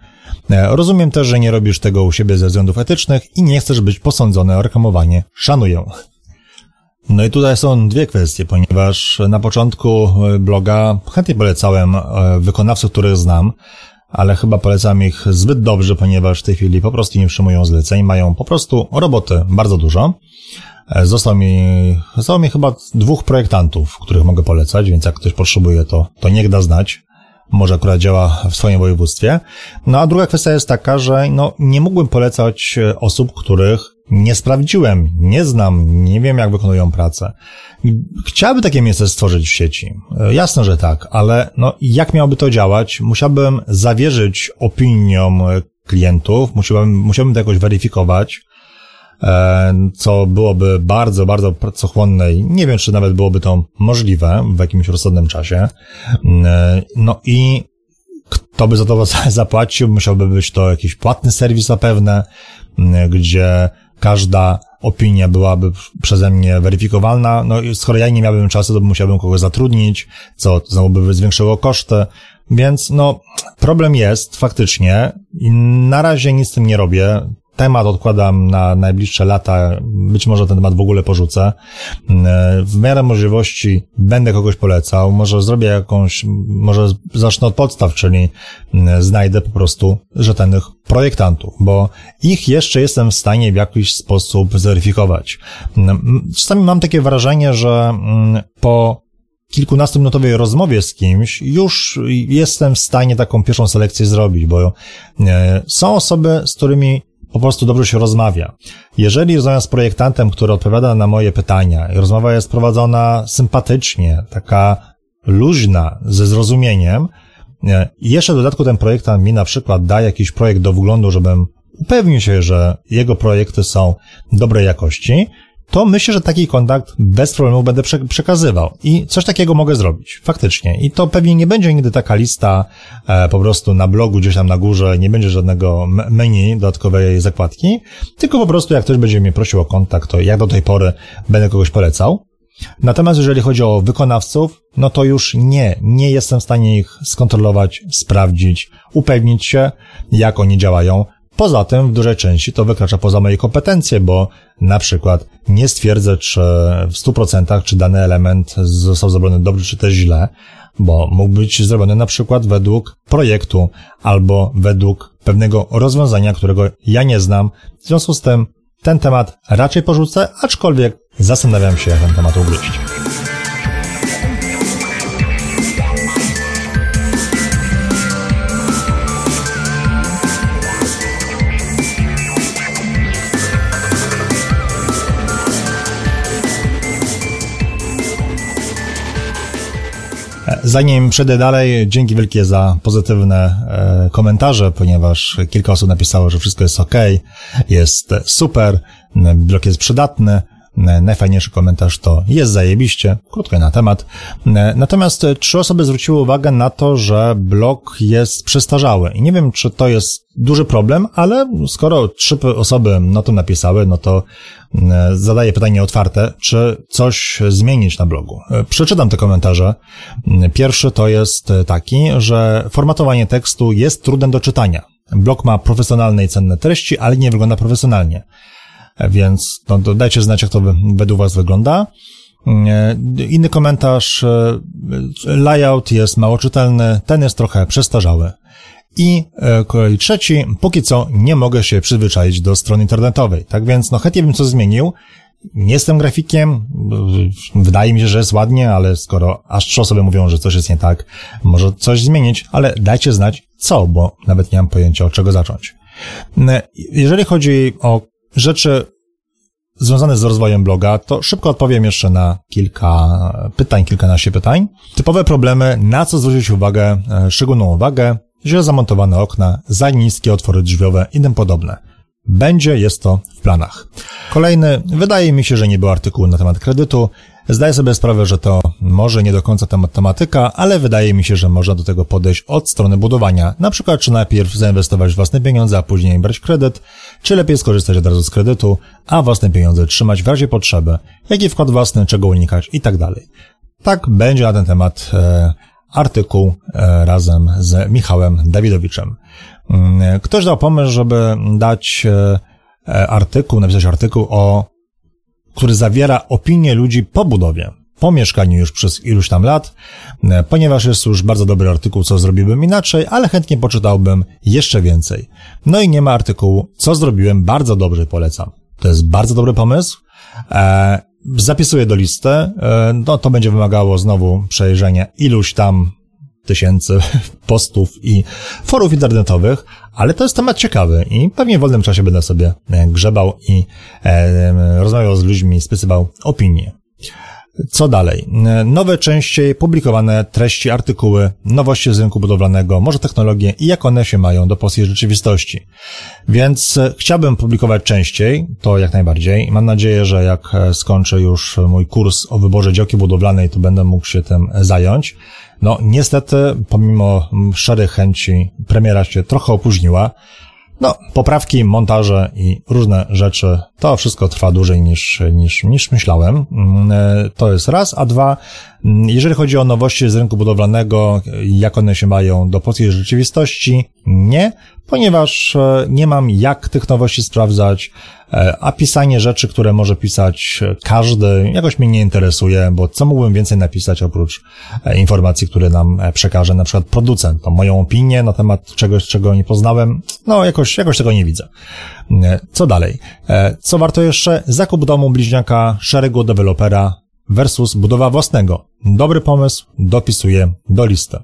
E, rozumiem też, że nie robisz tego u siebie ze względów etycznych i nie chcesz być posądzony o reklamowanie. Szanuję. No i tutaj są dwie kwestie, ponieważ na początku e, bloga chętnie polecałem e, wykonawców, których znam, ale chyba polecam ich zbyt dobrze, ponieważ w tej chwili po prostu nie przyjmują zleceń, mają po prostu roboty bardzo dużo. E, zostało mi, zostało mi chyba dwóch projektantów, których mogę polecać, więc jak ktoś potrzebuje, to, to niech da znać. Może akurat działa w swoim województwie. No a druga kwestia jest taka, że no, nie mógłbym polecać osób, których nie sprawdziłem, nie znam, nie wiem jak wykonują pracę. Chciałby takie miejsce stworzyć w sieci. E, jasne, że tak, ale no jak miałoby to działać? Musiałbym zawierzyć opiniom klientów, musiałbym, musiałbym to jakoś weryfikować, e, co byłoby bardzo, bardzo pracochłonne i nie wiem, czy nawet byłoby to możliwe w jakimś rozsądnym czasie. E, no i kto by za to zapłacił? Musiałby być to jakiś płatny serwis zapewne, gdzie każda opinia byłaby przeze mnie weryfikowalna. No i skoro ja nie miałbym czasu, to musiałbym kogoś zatrudnić, co znowu by zwiększyło koszty. Więc no, problem jest faktycznie na razie nic z tym nie robię temat odkładam na najbliższe lata, być może ten temat w ogóle porzucę. W miarę możliwości będę kogoś polecał, może zrobię jakąś, może zacznę od podstaw, czyli znajdę po prostu rzetelnych projektantów, bo ich jeszcze jestem w stanie w jakiś sposób zweryfikować. Czasami mam takie wrażenie, że po kilkunastominutowej rozmowie z kimś już jestem w stanie taką pierwszą selekcję zrobić, bo e, są osoby, z którymi po prostu dobrze się rozmawia. Jeżeli rozmawiam z projektantem, który odpowiada na moje pytania i rozmowa jest prowadzona sympatycznie, taka luźna, ze zrozumieniem, i jeszcze w dodatku ten projektant mi na przykład da jakiś projekt do wglądu, żebym upewnił się, że jego projekty są dobrej jakości, to myślę, że taki kontakt bez problemu będę przekazywał. I coś takiego mogę zrobić, faktycznie. I to pewnie nie będzie nigdy taka lista e, po prostu na blogu gdzieś tam na górze, nie będzie żadnego menu, dodatkowej zakładki, tylko po prostu jak ktoś będzie mnie prosił o kontakt, to jak do tej pory będę kogoś polecał. Natomiast jeżeli chodzi o wykonawców, no to już nie, nie jestem w stanie ich skontrolować, sprawdzić, upewnić się, jak oni działają. Poza tym w dużej części to wykracza poza moje kompetencje, bo na przykład nie stwierdzę, czy w 100% czy dany element został zrobiony dobrze, czy też źle, bo mógł być zrobiony na przykład według projektu albo według pewnego rozwiązania, którego ja nie znam. W związku z tym ten temat raczej porzucę, aczkolwiek zastanawiam się, jak ten temat ugryźć. Zanim przejdę dalej, dzięki wielkie za pozytywne e, komentarze, ponieważ kilka osób napisało, że wszystko jest ok, jest super, blok jest przydatny. Najfajniejszy komentarz to jest zajebiście, krótko na temat. Natomiast trzy osoby zwróciły uwagę na to, że blok jest przestarzały. I nie wiem, czy to jest duży problem, ale skoro trzy osoby na to napisały, no to zadaję pytanie otwarte, czy coś zmienić na blogu. Przeczytam te komentarze. Pierwszy to jest taki, że formatowanie tekstu jest trudne do czytania. Blog ma profesjonalne i cenne treści, ale nie wygląda profesjonalnie. Więc no, dajcie znać, jak to według Was wygląda. Inny komentarz. Layout jest mało czytelny, ten jest trochę przestarzały. I e, kolej trzeci, póki co nie mogę się przyzwyczaić do strony internetowej. Tak więc, no chętnie bym coś zmienił. Nie jestem grafikiem, wydaje mi się, że jest ładnie, ale skoro aż trzy osoby mówią, że coś jest nie tak, może coś zmienić, ale dajcie znać co, bo nawet nie mam pojęcia od czego zacząć. Jeżeli chodzi o rzeczy związane z rozwojem bloga, to szybko odpowiem jeszcze na kilka pytań, kilkanaście pytań. Typowe problemy, na co zwrócić uwagę, e, szczególną uwagę, źle zamontowane okna, za niskie otwory drzwiowe i tym podobne. Będzie, jest to w planach. Kolejny, wydaje mi się, że nie był artykuł na temat kredytu. Zdaję sobie sprawę, że to może nie do końca temat tematyka, ale wydaje mi się, że można do tego podejść od strony budowania. Na przykład, czy najpierw zainwestować własne pieniądze, a później brać kredyt, czy lepiej skorzystać od razu z kredytu, a własne pieniądze trzymać w razie potrzeby, jaki wkład własny, czego unikać i tak dalej. Tak będzie na ten temat e, artykuł e, razem z Michałem Dawidowiczem. Mm, ktoś dał pomysł, żeby dać e, e, artykuł, napisać artykuł o, który zawiera opinie ludzi po budowie, po mieszkaniu już przez iluś tam lat, ponieważ jest już bardzo dobry artykuł, co zrobiłbym inaczej, ale chętnie poczytałbym jeszcze więcej. No i nie ma artykułu, co zrobiłem bardzo dobrze, polecam. To jest bardzo dobry pomysł. Zapisuję do listy. No to będzie wymagało znowu przejrzenia iluś tam tysięcy postów i forów internetowych, ale to jest temat ciekawy i pewnie w wolnym czasie będę sobie e, grzebał i e, rozmawiał z ludźmi, spisywał opinie. Co dalej? E, nowe, częściej publikowane treści, artykuły, nowości z rynku budowlanego, może technologie i jak one się mają do polskiej rzeczywistości. Więc chciałbym publikować częściej, to jak najbardziej. Mam nadzieję, że jak skończę już mój kurs o wyborze działki budowlanej, to będę mógł się tym zająć. No, niestety, pomimo szczerych chęci, premiera się trochę opóźniła. No, poprawki, montaże i różne rzeczy, to wszystko trwa dłużej niż, niż, niż myślałem. Mm, e, to jest raz, a dwa, mm, jeżeli chodzi o nowości z rynku budowlanego, jak one się mają do polskiej rzeczywistości, nie, ponieważ e, nie mam jak tych nowości sprawdzać, e, a pisanie rzeczy, które może pisać każdy, jakoś mnie nie interesuje, bo co mógłbym więcej napisać oprócz informacji, które nam przekaże na przykład producent, to moją opinię na temat czegoś, czego nie poznałem, no jakoś, jakoś tego nie widzę. Co dalej? Co warto jeszcze? Zakup domu bliźniaka szeregu dewelopera versus budowa własnego. Dobry pomysł, dopisuję do listy.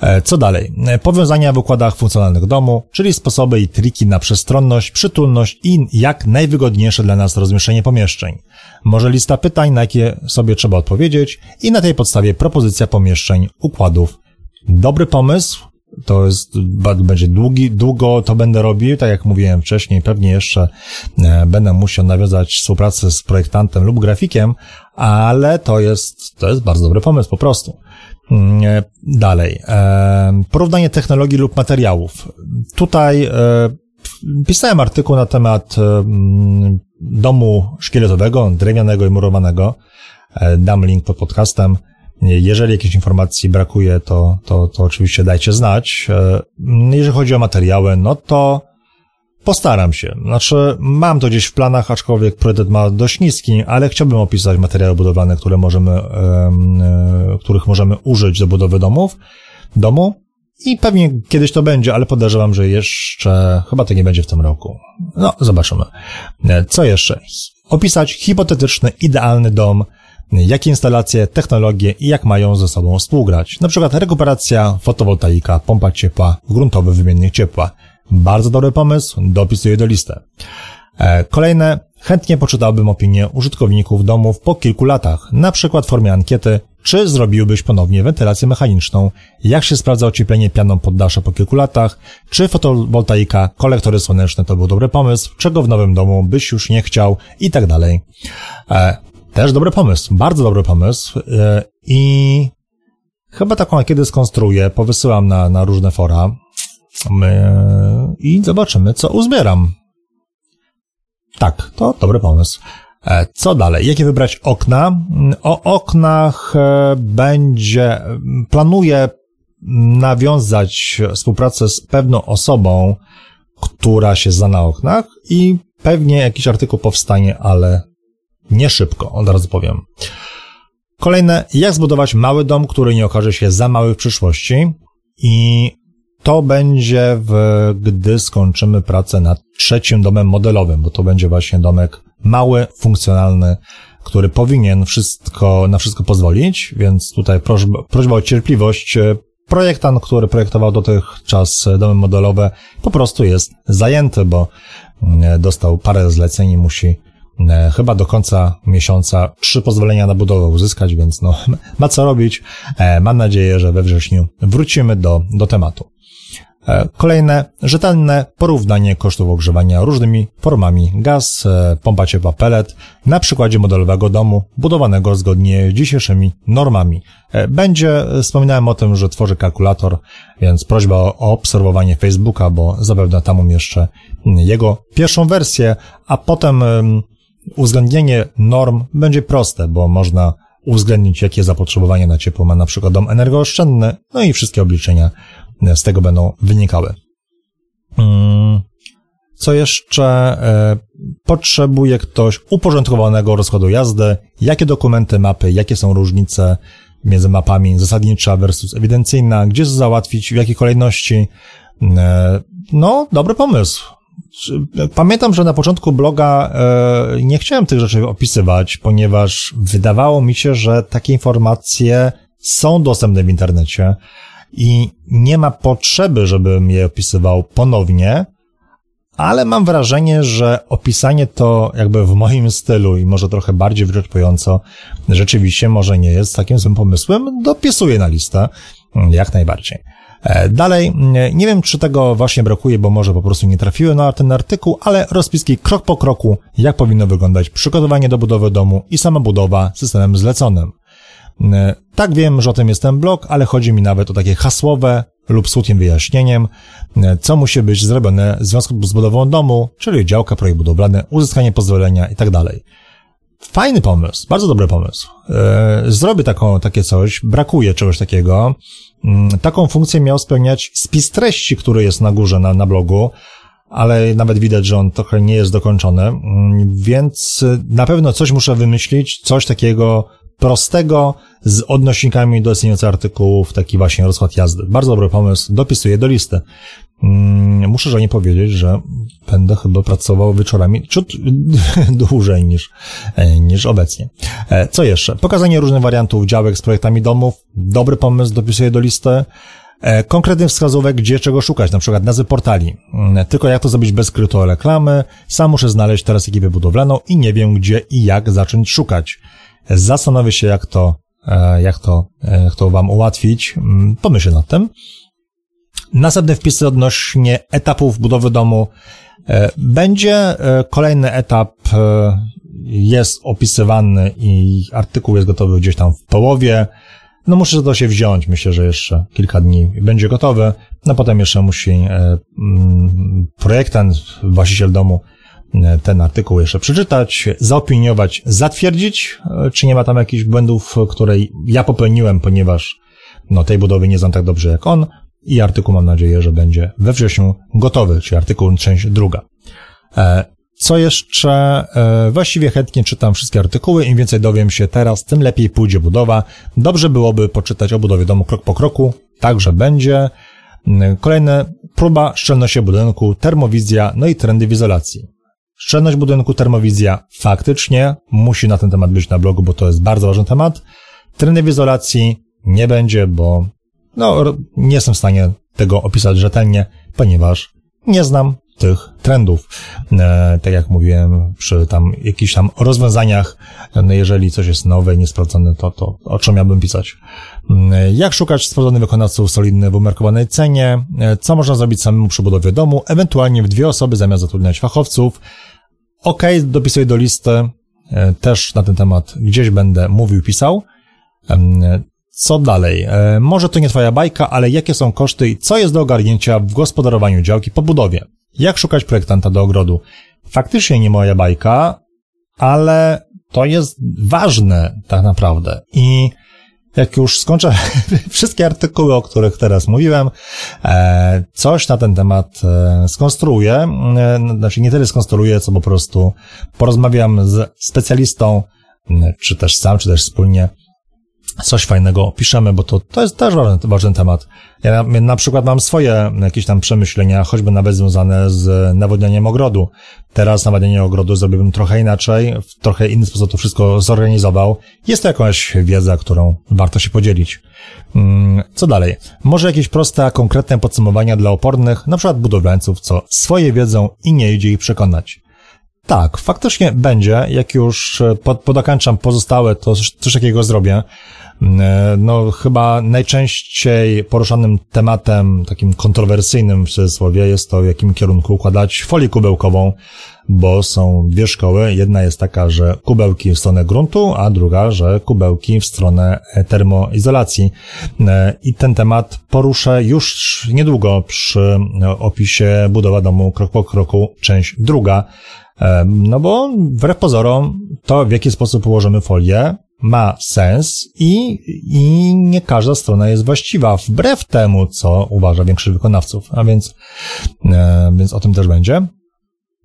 E, co dalej? E, powiązania w układach funkcjonalnych domu, czyli sposoby i triki na przestronność, przytulność i jak najwygodniejsze dla nas rozmieszczenie pomieszczeń. Może lista pytań, na jakie sobie trzeba odpowiedzieć i na tej podstawie propozycja pomieszczeń, układów. Dobry pomysł, to jest, będzie długi, długo to będę robił, tak jak mówiłem wcześniej, pewnie jeszcze e, będę musiał nawiązać współpracę z projektantem lub grafikiem, ale to jest, to jest bardzo dobry pomysł po prostu. Mm, e, dalej. E, porównanie technologii lub materiałów. Tutaj pisałem artykuł na temat mm, domu szkieletowego, drewnianego i murowanego. Dam link pod podcastem. Jeżeli jakiejś informacji brakuje, to, to, to oczywiście dajcie znać. E, jeżeli chodzi o materiały, no to postaram się. Znaczy, mam to gdzieś w planach, aczkolwiek priorytet ma dość niski, ale chciałbym opisać materiały budowlane, które możemy, e, których możemy użyć do budowy domów, domu. I pewnie kiedyś to będzie, ale podejrzewam, że jeszcze chyba to nie będzie w tym roku. No, zobaczymy. E, co jeszcze? Opisać hipotetyczny, idealny dom, jakie instalacje, technologie i jak mają ze sobą współgrać. Na przykład rekuperacja, fotowoltaika, pompa ciepła, gruntowy wymiennik ciepła. Bardzo dobry pomysł, dopisuję do listy. E, kolejne, chętnie poczytałbym opinię użytkowników domów po kilku latach, na przykład w formie ankiety, czy zrobiłbyś ponownie wentylację mechaniczną, jak się sprawdza ocieplenie pianą poddasze po kilku latach, czy fotowoltaika, kolektory słoneczne to był dobry pomysł, czego w nowym domu byś już nie chciał i tak dalej. E, też dobry pomysł, bardzo dobry pomysł e, i chyba taką kiedy skonstruuję, powysyłam na, na różne fora i zobaczymy, co uzbieram. Tak, to dobry pomysł. E, co dalej? Jakie wybrać okna? O oknach e, będzie, planuję nawiązać współpracę z pewną osobą, która się zna na oknach i pewnie jakiś artykuł powstanie, ale nie szybko, od razu powiem. Kolejne, jak zbudować mały dom, który nie okaże się za mały w przyszłości i to będzie, w, gdy skończymy pracę nad trzecim domem modelowym, bo to będzie właśnie domek mały, funkcjonalny, który powinien wszystko, na wszystko pozwolić, więc tutaj prośba, prośba o cierpliwość. Projektant, który projektował dotychczas domy modelowe, po prostu jest zajęty, bo mm, dostał parę zleceń i musi chyba do końca miesiąca trzy pozwolenia na budowę uzyskać, więc no, ma co robić. E, mam nadzieję, że we wrześniu wrócimy do, do tematu. E, kolejne, rzetelne porównanie kosztów ogrzewania różnymi formami gaz, pompa ciepła na przykładzie modelowego domu budowanego zgodnie z dzisiejszymi normami. Będzie, wspominałem o tym, że tworzę kalkulator, więc prośba o, obserwowanie Facebooka, bo zapewne tam umieszczę jego pierwszą wersję, a potem uwzględnienie norm będzie proste, bo można uwzględnić, jakie zapotrzebowanie na ciepło ma na przykład dom energooszczędny, no i wszystkie obliczenia z tego będą wynikały. Mm, co jeszcze e, potrzebuje ktoś uporządkowanego rozkładu jazdy? Jakie dokumenty, mapy, jakie są różnice między mapami zasadnicza versus ewidencyjna? Gdzie załatwić, w jakiej kolejności? E, no, dobry pomysł. Pamiętam, że na początku bloga e, nie chciałem tych rzeczy opisywać, ponieważ wydawało mi się, że takie informacje są dostępne w internecie i nie ma potrzeby, żebym je opisywał ponownie, ale mam wrażenie, że opisanie to jakby w moim stylu i może trochę bardziej wyczerpująco rzeczywiście może nie jest takim złym pomysłem, dopisuję na listę jak najbardziej. E, dalej, nie wiem, czy tego właśnie brakuje, bo może po prostu nie trafiłem na ten artykuł, ale rozpiski krok po kroku, jak powinno wyglądać przygotowanie do budowy domu i sama budowa systemem zleconym. E, tak wiem, że o tym jest ten blog, ale chodzi mi nawet o takie hasłowe lub słodkim wyjaśnieniem, e, co musi być zrobione w związku z budową domu, czyli działka, projekt budowlany, uzyskanie pozwolenia itd. Fajny pomysł, bardzo dobry pomysł. Zrobię taką, takie coś, brakuje czegoś takiego. Mm, taką funkcję miał spełniać spis treści, który jest na górze na, na blogu, ale nawet widać, że on trochę nie jest dokończony, mm, więc na pewno coś muszę wymyślić, coś takiego prostego z odnośnikami do istniejących artykułów, taki właśnie rozkład jazdy. Bardzo dobry pomysł, dopisuję do listy. Mm, muszę że nie powiedzieć, że będę chyba pracował wieczorami ciut dłużej niż, e, niż obecnie. E, co jeszcze? Pokazanie różnych wariantów działek z projektami domów. Dobry pomysł, dopisuję do listy. e, konkretnych wskazówek, gdzie czego szukać, na przykład nazwy portali. Mm, tylko jak to zrobić bez kryptoreklamy, sam muszę znaleźć teraz ekipę budowlaną i nie wiem gdzie i jak zacząć szukać. Zastanowię się, jak to, jak to, jak to wam ułatwić. Mm, pomyślę nad tym. Następne wpisy odnośnie etapów budowy domu. Będzie kolejny etap jest opisywany i artykuł jest gotowy gdzieś tam w połowie. No muszę to się wziąć, myślę, że jeszcze kilka dni będzie gotowy. No potem jeszcze musi e, mm, projektant, właściciel domu e, ten artykuł jeszcze przeczytać, zaopiniować, zatwierdzić, e, czy nie ma tam jakichś błędów, które ja popełniłem, ponieważ no tej budowy nie znam tak dobrze jak on i artykuł mam nadzieję, że będzie we wrześniu gotowy, czyli artykuł część druga. Co jeszcze? E, właściwie chętnie czytam wszystkie artykuły. Im więcej dowiem się teraz, tym lepiej pójdzie budowa. Dobrze byłoby poczytać o budowie domu krok po kroku. Także będzie. Mm, kolejne próba szczelności budynku, termowizja, no i trendy w izolacji. Szczelność budynku, termowizja faktycznie musi na ten temat być na blogu, bo to jest bardzo ważny temat. Trendy w izolacji nie będzie, bo no, nie jestem w stanie tego opisać rzetelnie, ponieważ nie znam tych trendów. E, tak jak mówiłem, przy tam jakichś tam rozwiązaniach, no jeżeli coś jest nowe niesprawdzone, to, to o czym miałbym pisać? E, jak szukać sprawdzonych wykonawców solidny w umiarkowanej cenie? E, co można zrobić samemu przy budowie domu? Ewentualnie w dwie osoby zamiast zatrudniać fachowców. OK, dopisuję do listy. Też na ten temat gdzieś będę mówił, pisał. Co dalej? Może to nie twoja bajka, ale jakie są koszty i co jest do ogarnięcia w gospodarowaniu działki po budowie? Jak szukać projektanta do ogrodu? Faktycznie nie moja bajka, ale to jest ważne tak naprawdę. I jak już skończę wszystkie artykuły, o których teraz mówiłem, e, coś na ten temat e, skonstruuję. E, znaczy nie tyle skonstruuję, co po prostu porozmawiam z specjalistą, czy też sam, czy też wspólnie coś fajnego opiszemy, bo to, to jest też ważny, ważny temat. Ja na, przykład mam swoje jakieś tam przemyślenia, choćby nawet związane z nawodnieniem ogrodu. Teraz nawodnienie ogrodu zrobiłbym trochę inaczej, w trochę inny sposób to wszystko zorganizował. Jest to jakaś wiedza, którą warto się podzielić. Mm, co dalej? Może jakieś proste, konkretne podsumowania dla opornych, na przykład budowlańców, co swoje wiedzą i nie idzie ich przekonać. Tak, faktycznie będzie. Jak już pod, podokańczam pozostałe, to coś takiego zrobię. E, no, chyba najczęściej poruszanym tematem, takim kontrowersyjnym w cudzysłowie, jest to, w jakim kierunku układać folię kubełkową, bo są dwie szkoły. Jedna jest taka, że kubełki w stronę gruntu, a druga, że kubełki w stronę termoizolacji. E, I ten temat poruszę już niedługo przy opisie budowa domu krok po kroku, część druga. E, no bo wbrew pozorom, to w jaki sposób ułożymy folię, ma sens i, i nie każda strona jest właściwa, wbrew temu, co uważa większość wykonawców. A więc, e, więc o tym też będzie.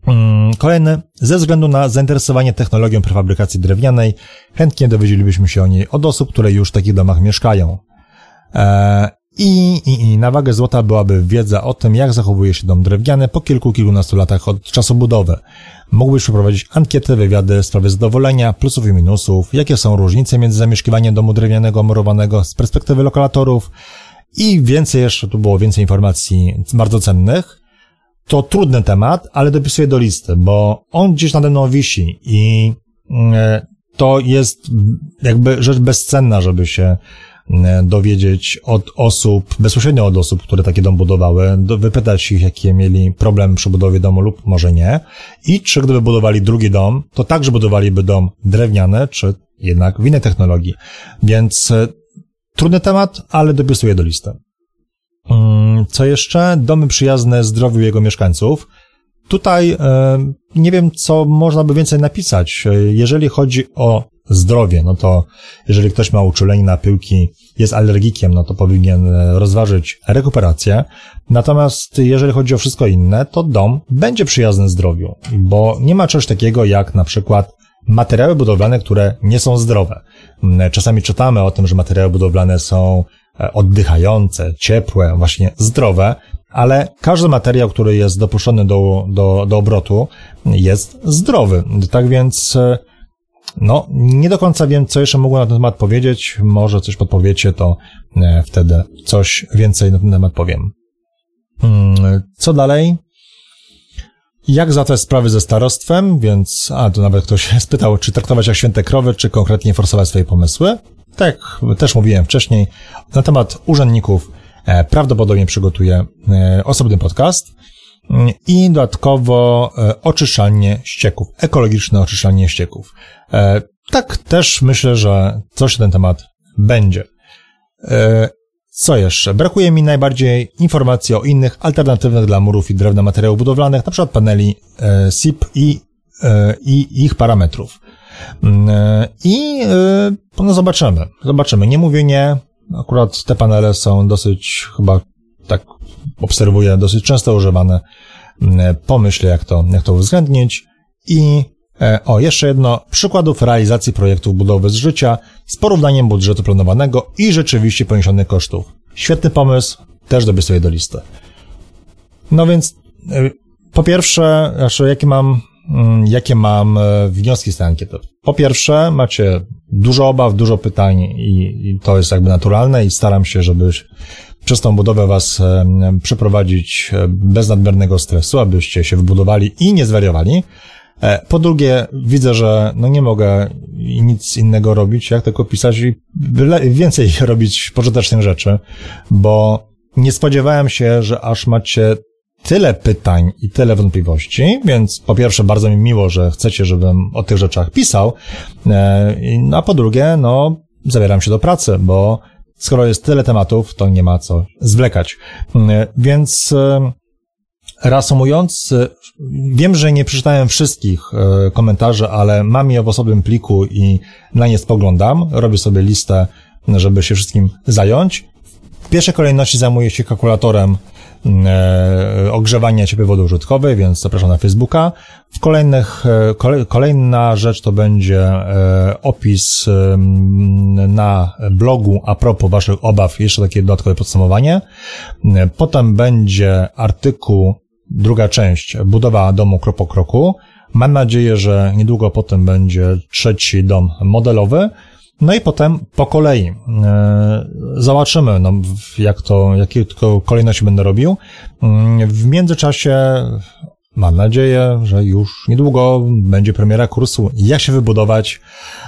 Mm, kolejny, ze względu na zainteresowanie technologią prefabrykacji drewnianej, chętnie dowiedzielibyśmy się o niej od osób, które już w takich domach mieszkają. E, i, i, I na wagę złota byłaby wiedza o tym, jak zachowuje się dom drewniany po kilku, kilkunastu latach od czasu budowy. Mógłbyś przeprowadzić ankiety, wywiady w sprawie zadowolenia, plusów i minusów, jakie są różnice między zamieszkiwaniem domu drewnianego, murowanego z perspektywy lokalatorów i więcej jeszcze, tu było więcej informacji bardzo cennych. To trudny temat, ale dopisuję do listy, bo on gdzieś nade mną wisi i e, to jest jakby rzecz bezcenna, żeby się dowiedzieć od osób, bezpośrednio od osób, które takie dom budowały, do, wypytać ich, jakie mieli problem przy budowie domu lub może nie. I czy gdyby budowali drugi dom, to także budowaliby dom drewniany, czy jednak w innej technologii. Więc e, trudny temat, ale dopisuję do listy. Mm, co jeszcze? Domy przyjazne zdrowiu jego mieszkańców. Tutaj e, nie wiem, co można by więcej napisać. Jeżeli chodzi o zdrowie, no to jeżeli ktoś ma uczulenie na pyłki, jest alergikiem, no to powinien e, rozważyć rekuperację. Natomiast jeżeli chodzi o wszystko inne, to dom będzie przyjazny zdrowiu, bo nie ma czegoś takiego jak na przykład materiały budowlane, które nie są zdrowe. Mm, czasami czytamy o tym, że materiały budowlane są e, oddychające, ciepłe, właśnie zdrowe, ale każdy materiał, który jest dopuszczony do, do, do obrotu, jest zdrowy. Tak więc e, no, nie do końca wiem, co jeszcze mogłem na ten temat powiedzieć. Może coś podpowiecie, to wtedy coś więcej na ten temat powiem. Mm, co dalej? Jak załatwiać sprawy ze starostwem, więc, a tu nawet ktoś spytał, czy traktować jak święte krowy, czy konkretnie forsować swoje pomysły. Tak, też mówiłem wcześniej, na temat urzędników e, prawdopodobnie przygotuję e, osobny podcast i dodatkowo e, oczyszczalnie ścieków, ekologiczne oczyszczalnie ścieków. Tak też myślę, że coś na ten temat będzie. Co jeszcze? Brakuje mi najbardziej informacji o innych alternatywnych dla murów i drewna materiałów budowlanych, np. paneli e, SIP i, e, i ich parametrów. Mm, e, I no zobaczymy. Zobaczymy. Nie mówię nie. Akurat te panele są dosyć, chyba tak obserwuję, dosyć często używane. Mm, pomyślę, jak to, jak to uwzględnić. I E, o, jeszcze jedno. Przykładów realizacji projektów budowy z życia z porównaniem budżetu planowanego i rzeczywiście poniesionych kosztów. Świetny pomysł, też dobię sobie do listy. No więc, e, po pierwsze, znaczy, jakie mam, jakie mam e, wnioski z tej ankiety? Po pierwsze, macie dużo obaw, dużo pytań i, to jest jakby naturalne i staram się, żeby przez tą budowę was przeprowadzić bez nadmiernego stresu, abyście się wybudowali i nie zwariowali. E, po drugie, widzę, że no nie mogę nic innego robić, jak tylko pisać i więcej robić pożytecznych rzeczy, bo nie spodziewałem się, że aż macie tyle pytań i tyle wątpliwości, więc po pierwsze bardzo mi miło, że chcecie, żebym o tych rzeczach pisał, e, a po drugie, no, zabieram się do pracy, bo skoro jest tyle tematów, to nie ma co zwlekać. E, więc Reasumując, wiem, że nie przeczytałem wszystkich e, komentarzy, ale mam je w osobnym pliku i na nie spoglądam. Robię sobie listę, żeby się wszystkim zająć. W pierwszej kolejności zajmuję się kalkulatorem e, ogrzewania ciepłej wody użytkowej, więc zapraszam na Facebooka. W kolejnych, e, kolejna rzecz to będzie opis na blogu a propos waszych obaw, jeszcze takie dodatkowe podsumowanie. Potem będzie artykuł druga część, budowa domu krok po kroku. Mam nadzieję, że niedługo potem będzie trzeci dom modelowy. No i potem po kolei. E, zobaczymy, no, jak to, jakie tylko kolejności będę robił. Mm, w międzyczasie mam nadzieję, że już niedługo będzie premiera kursu Jak się wybudować,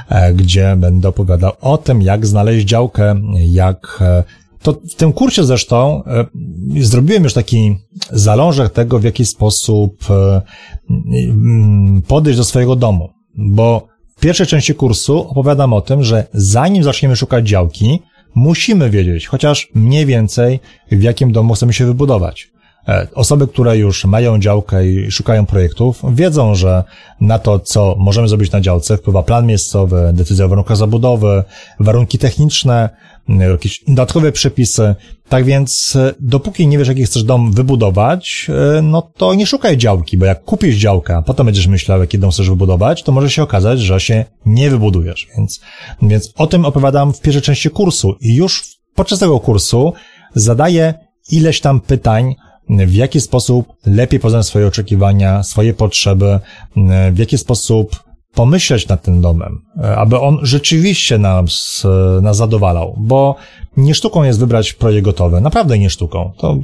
e, gdzie będę opowiadał o tym, jak znaleźć działkę, jak e, to w tym kursie zresztą zrobiłem już taki zalążek tego, w jaki sposób podejść do swojego domu. Bo w pierwszej części kursu opowiadam o tym, że zanim zaczniemy szukać działki, musimy wiedzieć chociaż mniej więcej, w jakim domu chcemy się wybudować. E, osoby, które już mają działkę i szukają projektów, wiedzą, że na to, co możemy zrobić na działce, wpływa plan miejscowy, decyzja o warunkach zabudowy, warunki techniczne, jakieś dodatkowe przepisy. Tak więc, e, dopóki nie wiesz, jaki chcesz dom wybudować, e, no to nie szukaj działki, bo jak kupisz działkę, a potem będziesz myślał, jaki dom chcesz wybudować, to może się okazać, że się nie wybudujesz. Więc, więc o tym opowiadam w pierwszej części kursu i już podczas tego kursu zadaję ileś tam pytań, w jaki sposób lepiej poznać swoje oczekiwania, swoje potrzeby, w jaki sposób pomyśleć nad tym domem, e, aby on rzeczywiście nas, e, nas zadowalał, bo nie sztuką jest wybrać projekt gotowy, naprawdę nie sztuką. To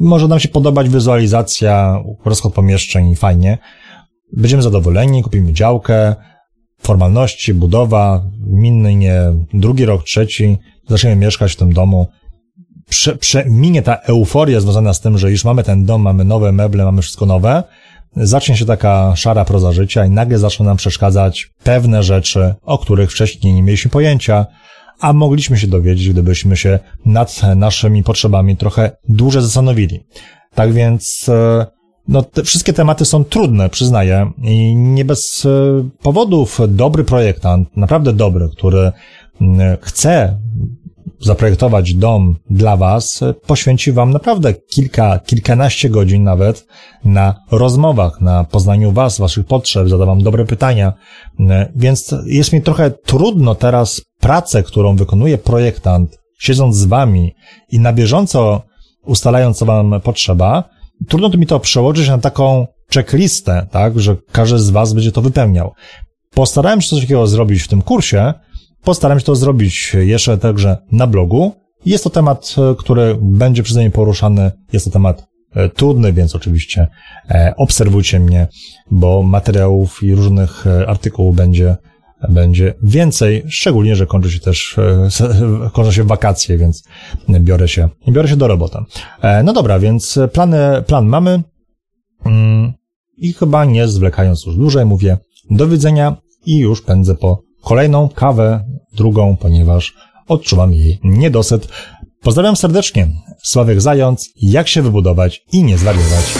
może nam się podobać wizualizacja, rozchod pomieszczeń, fajnie. Będziemy zadowoleni, kupimy działkę, formalności, budowa, minny nie drugi rok, trzeci, zaczniemy mieszkać w tym domu. Prze, prze, minie ta euforia związana z tym, że już mamy ten dom, mamy nowe meble, mamy wszystko nowe, zacznie się taka szara proza życia i nagle zaczną nam przeszkadzać pewne rzeczy, o których wcześniej nie mieliśmy pojęcia, a mogliśmy się dowiedzieć, gdybyśmy się nad naszymi potrzebami trochę dłużej zastanowili. Tak więc, e, no, te wszystkie tematy są trudne, przyznaję, i nie bez e, powodów dobry projektant, naprawdę dobry, który chce zaprojektować dom dla Was, poświęci Wam naprawdę kilka, kilkanaście godzin nawet na rozmowach, na poznaniu Was, Waszych potrzeb, zada Wam dobre pytania. Więc jest mi trochę trudno teraz pracę, którą wykonuje projektant, siedząc z Wami i na bieżąco ustalając, co Wam potrzeba, trudno mi to przełożyć na taką checklistę, tak, że każdy z Was będzie to wypełniał. Postarałem się coś takiego zrobić w tym kursie, postaram się to zrobić jeszcze także na blogu. Jest to temat, e, który będzie przeze mnie poruszany, jest to temat e, trudny, więc oczywiście e, obserwujcie mnie, bo materiałów i różnych artykułów będzie będzie więcej, szczególnie, że kończy się też, kończą się wakacje, więc biorę się, biorę się do roboty. No dobra, więc plany, plan mamy mm, i chyba nie zwlekając już dłużej mówię do widzenia i już pędzę po kolejną kawę, drugą, ponieważ odczuwam jej niedosyt. Pozdrawiam serdecznie. Sławek Zając, jak się wybudować i nie zwariować.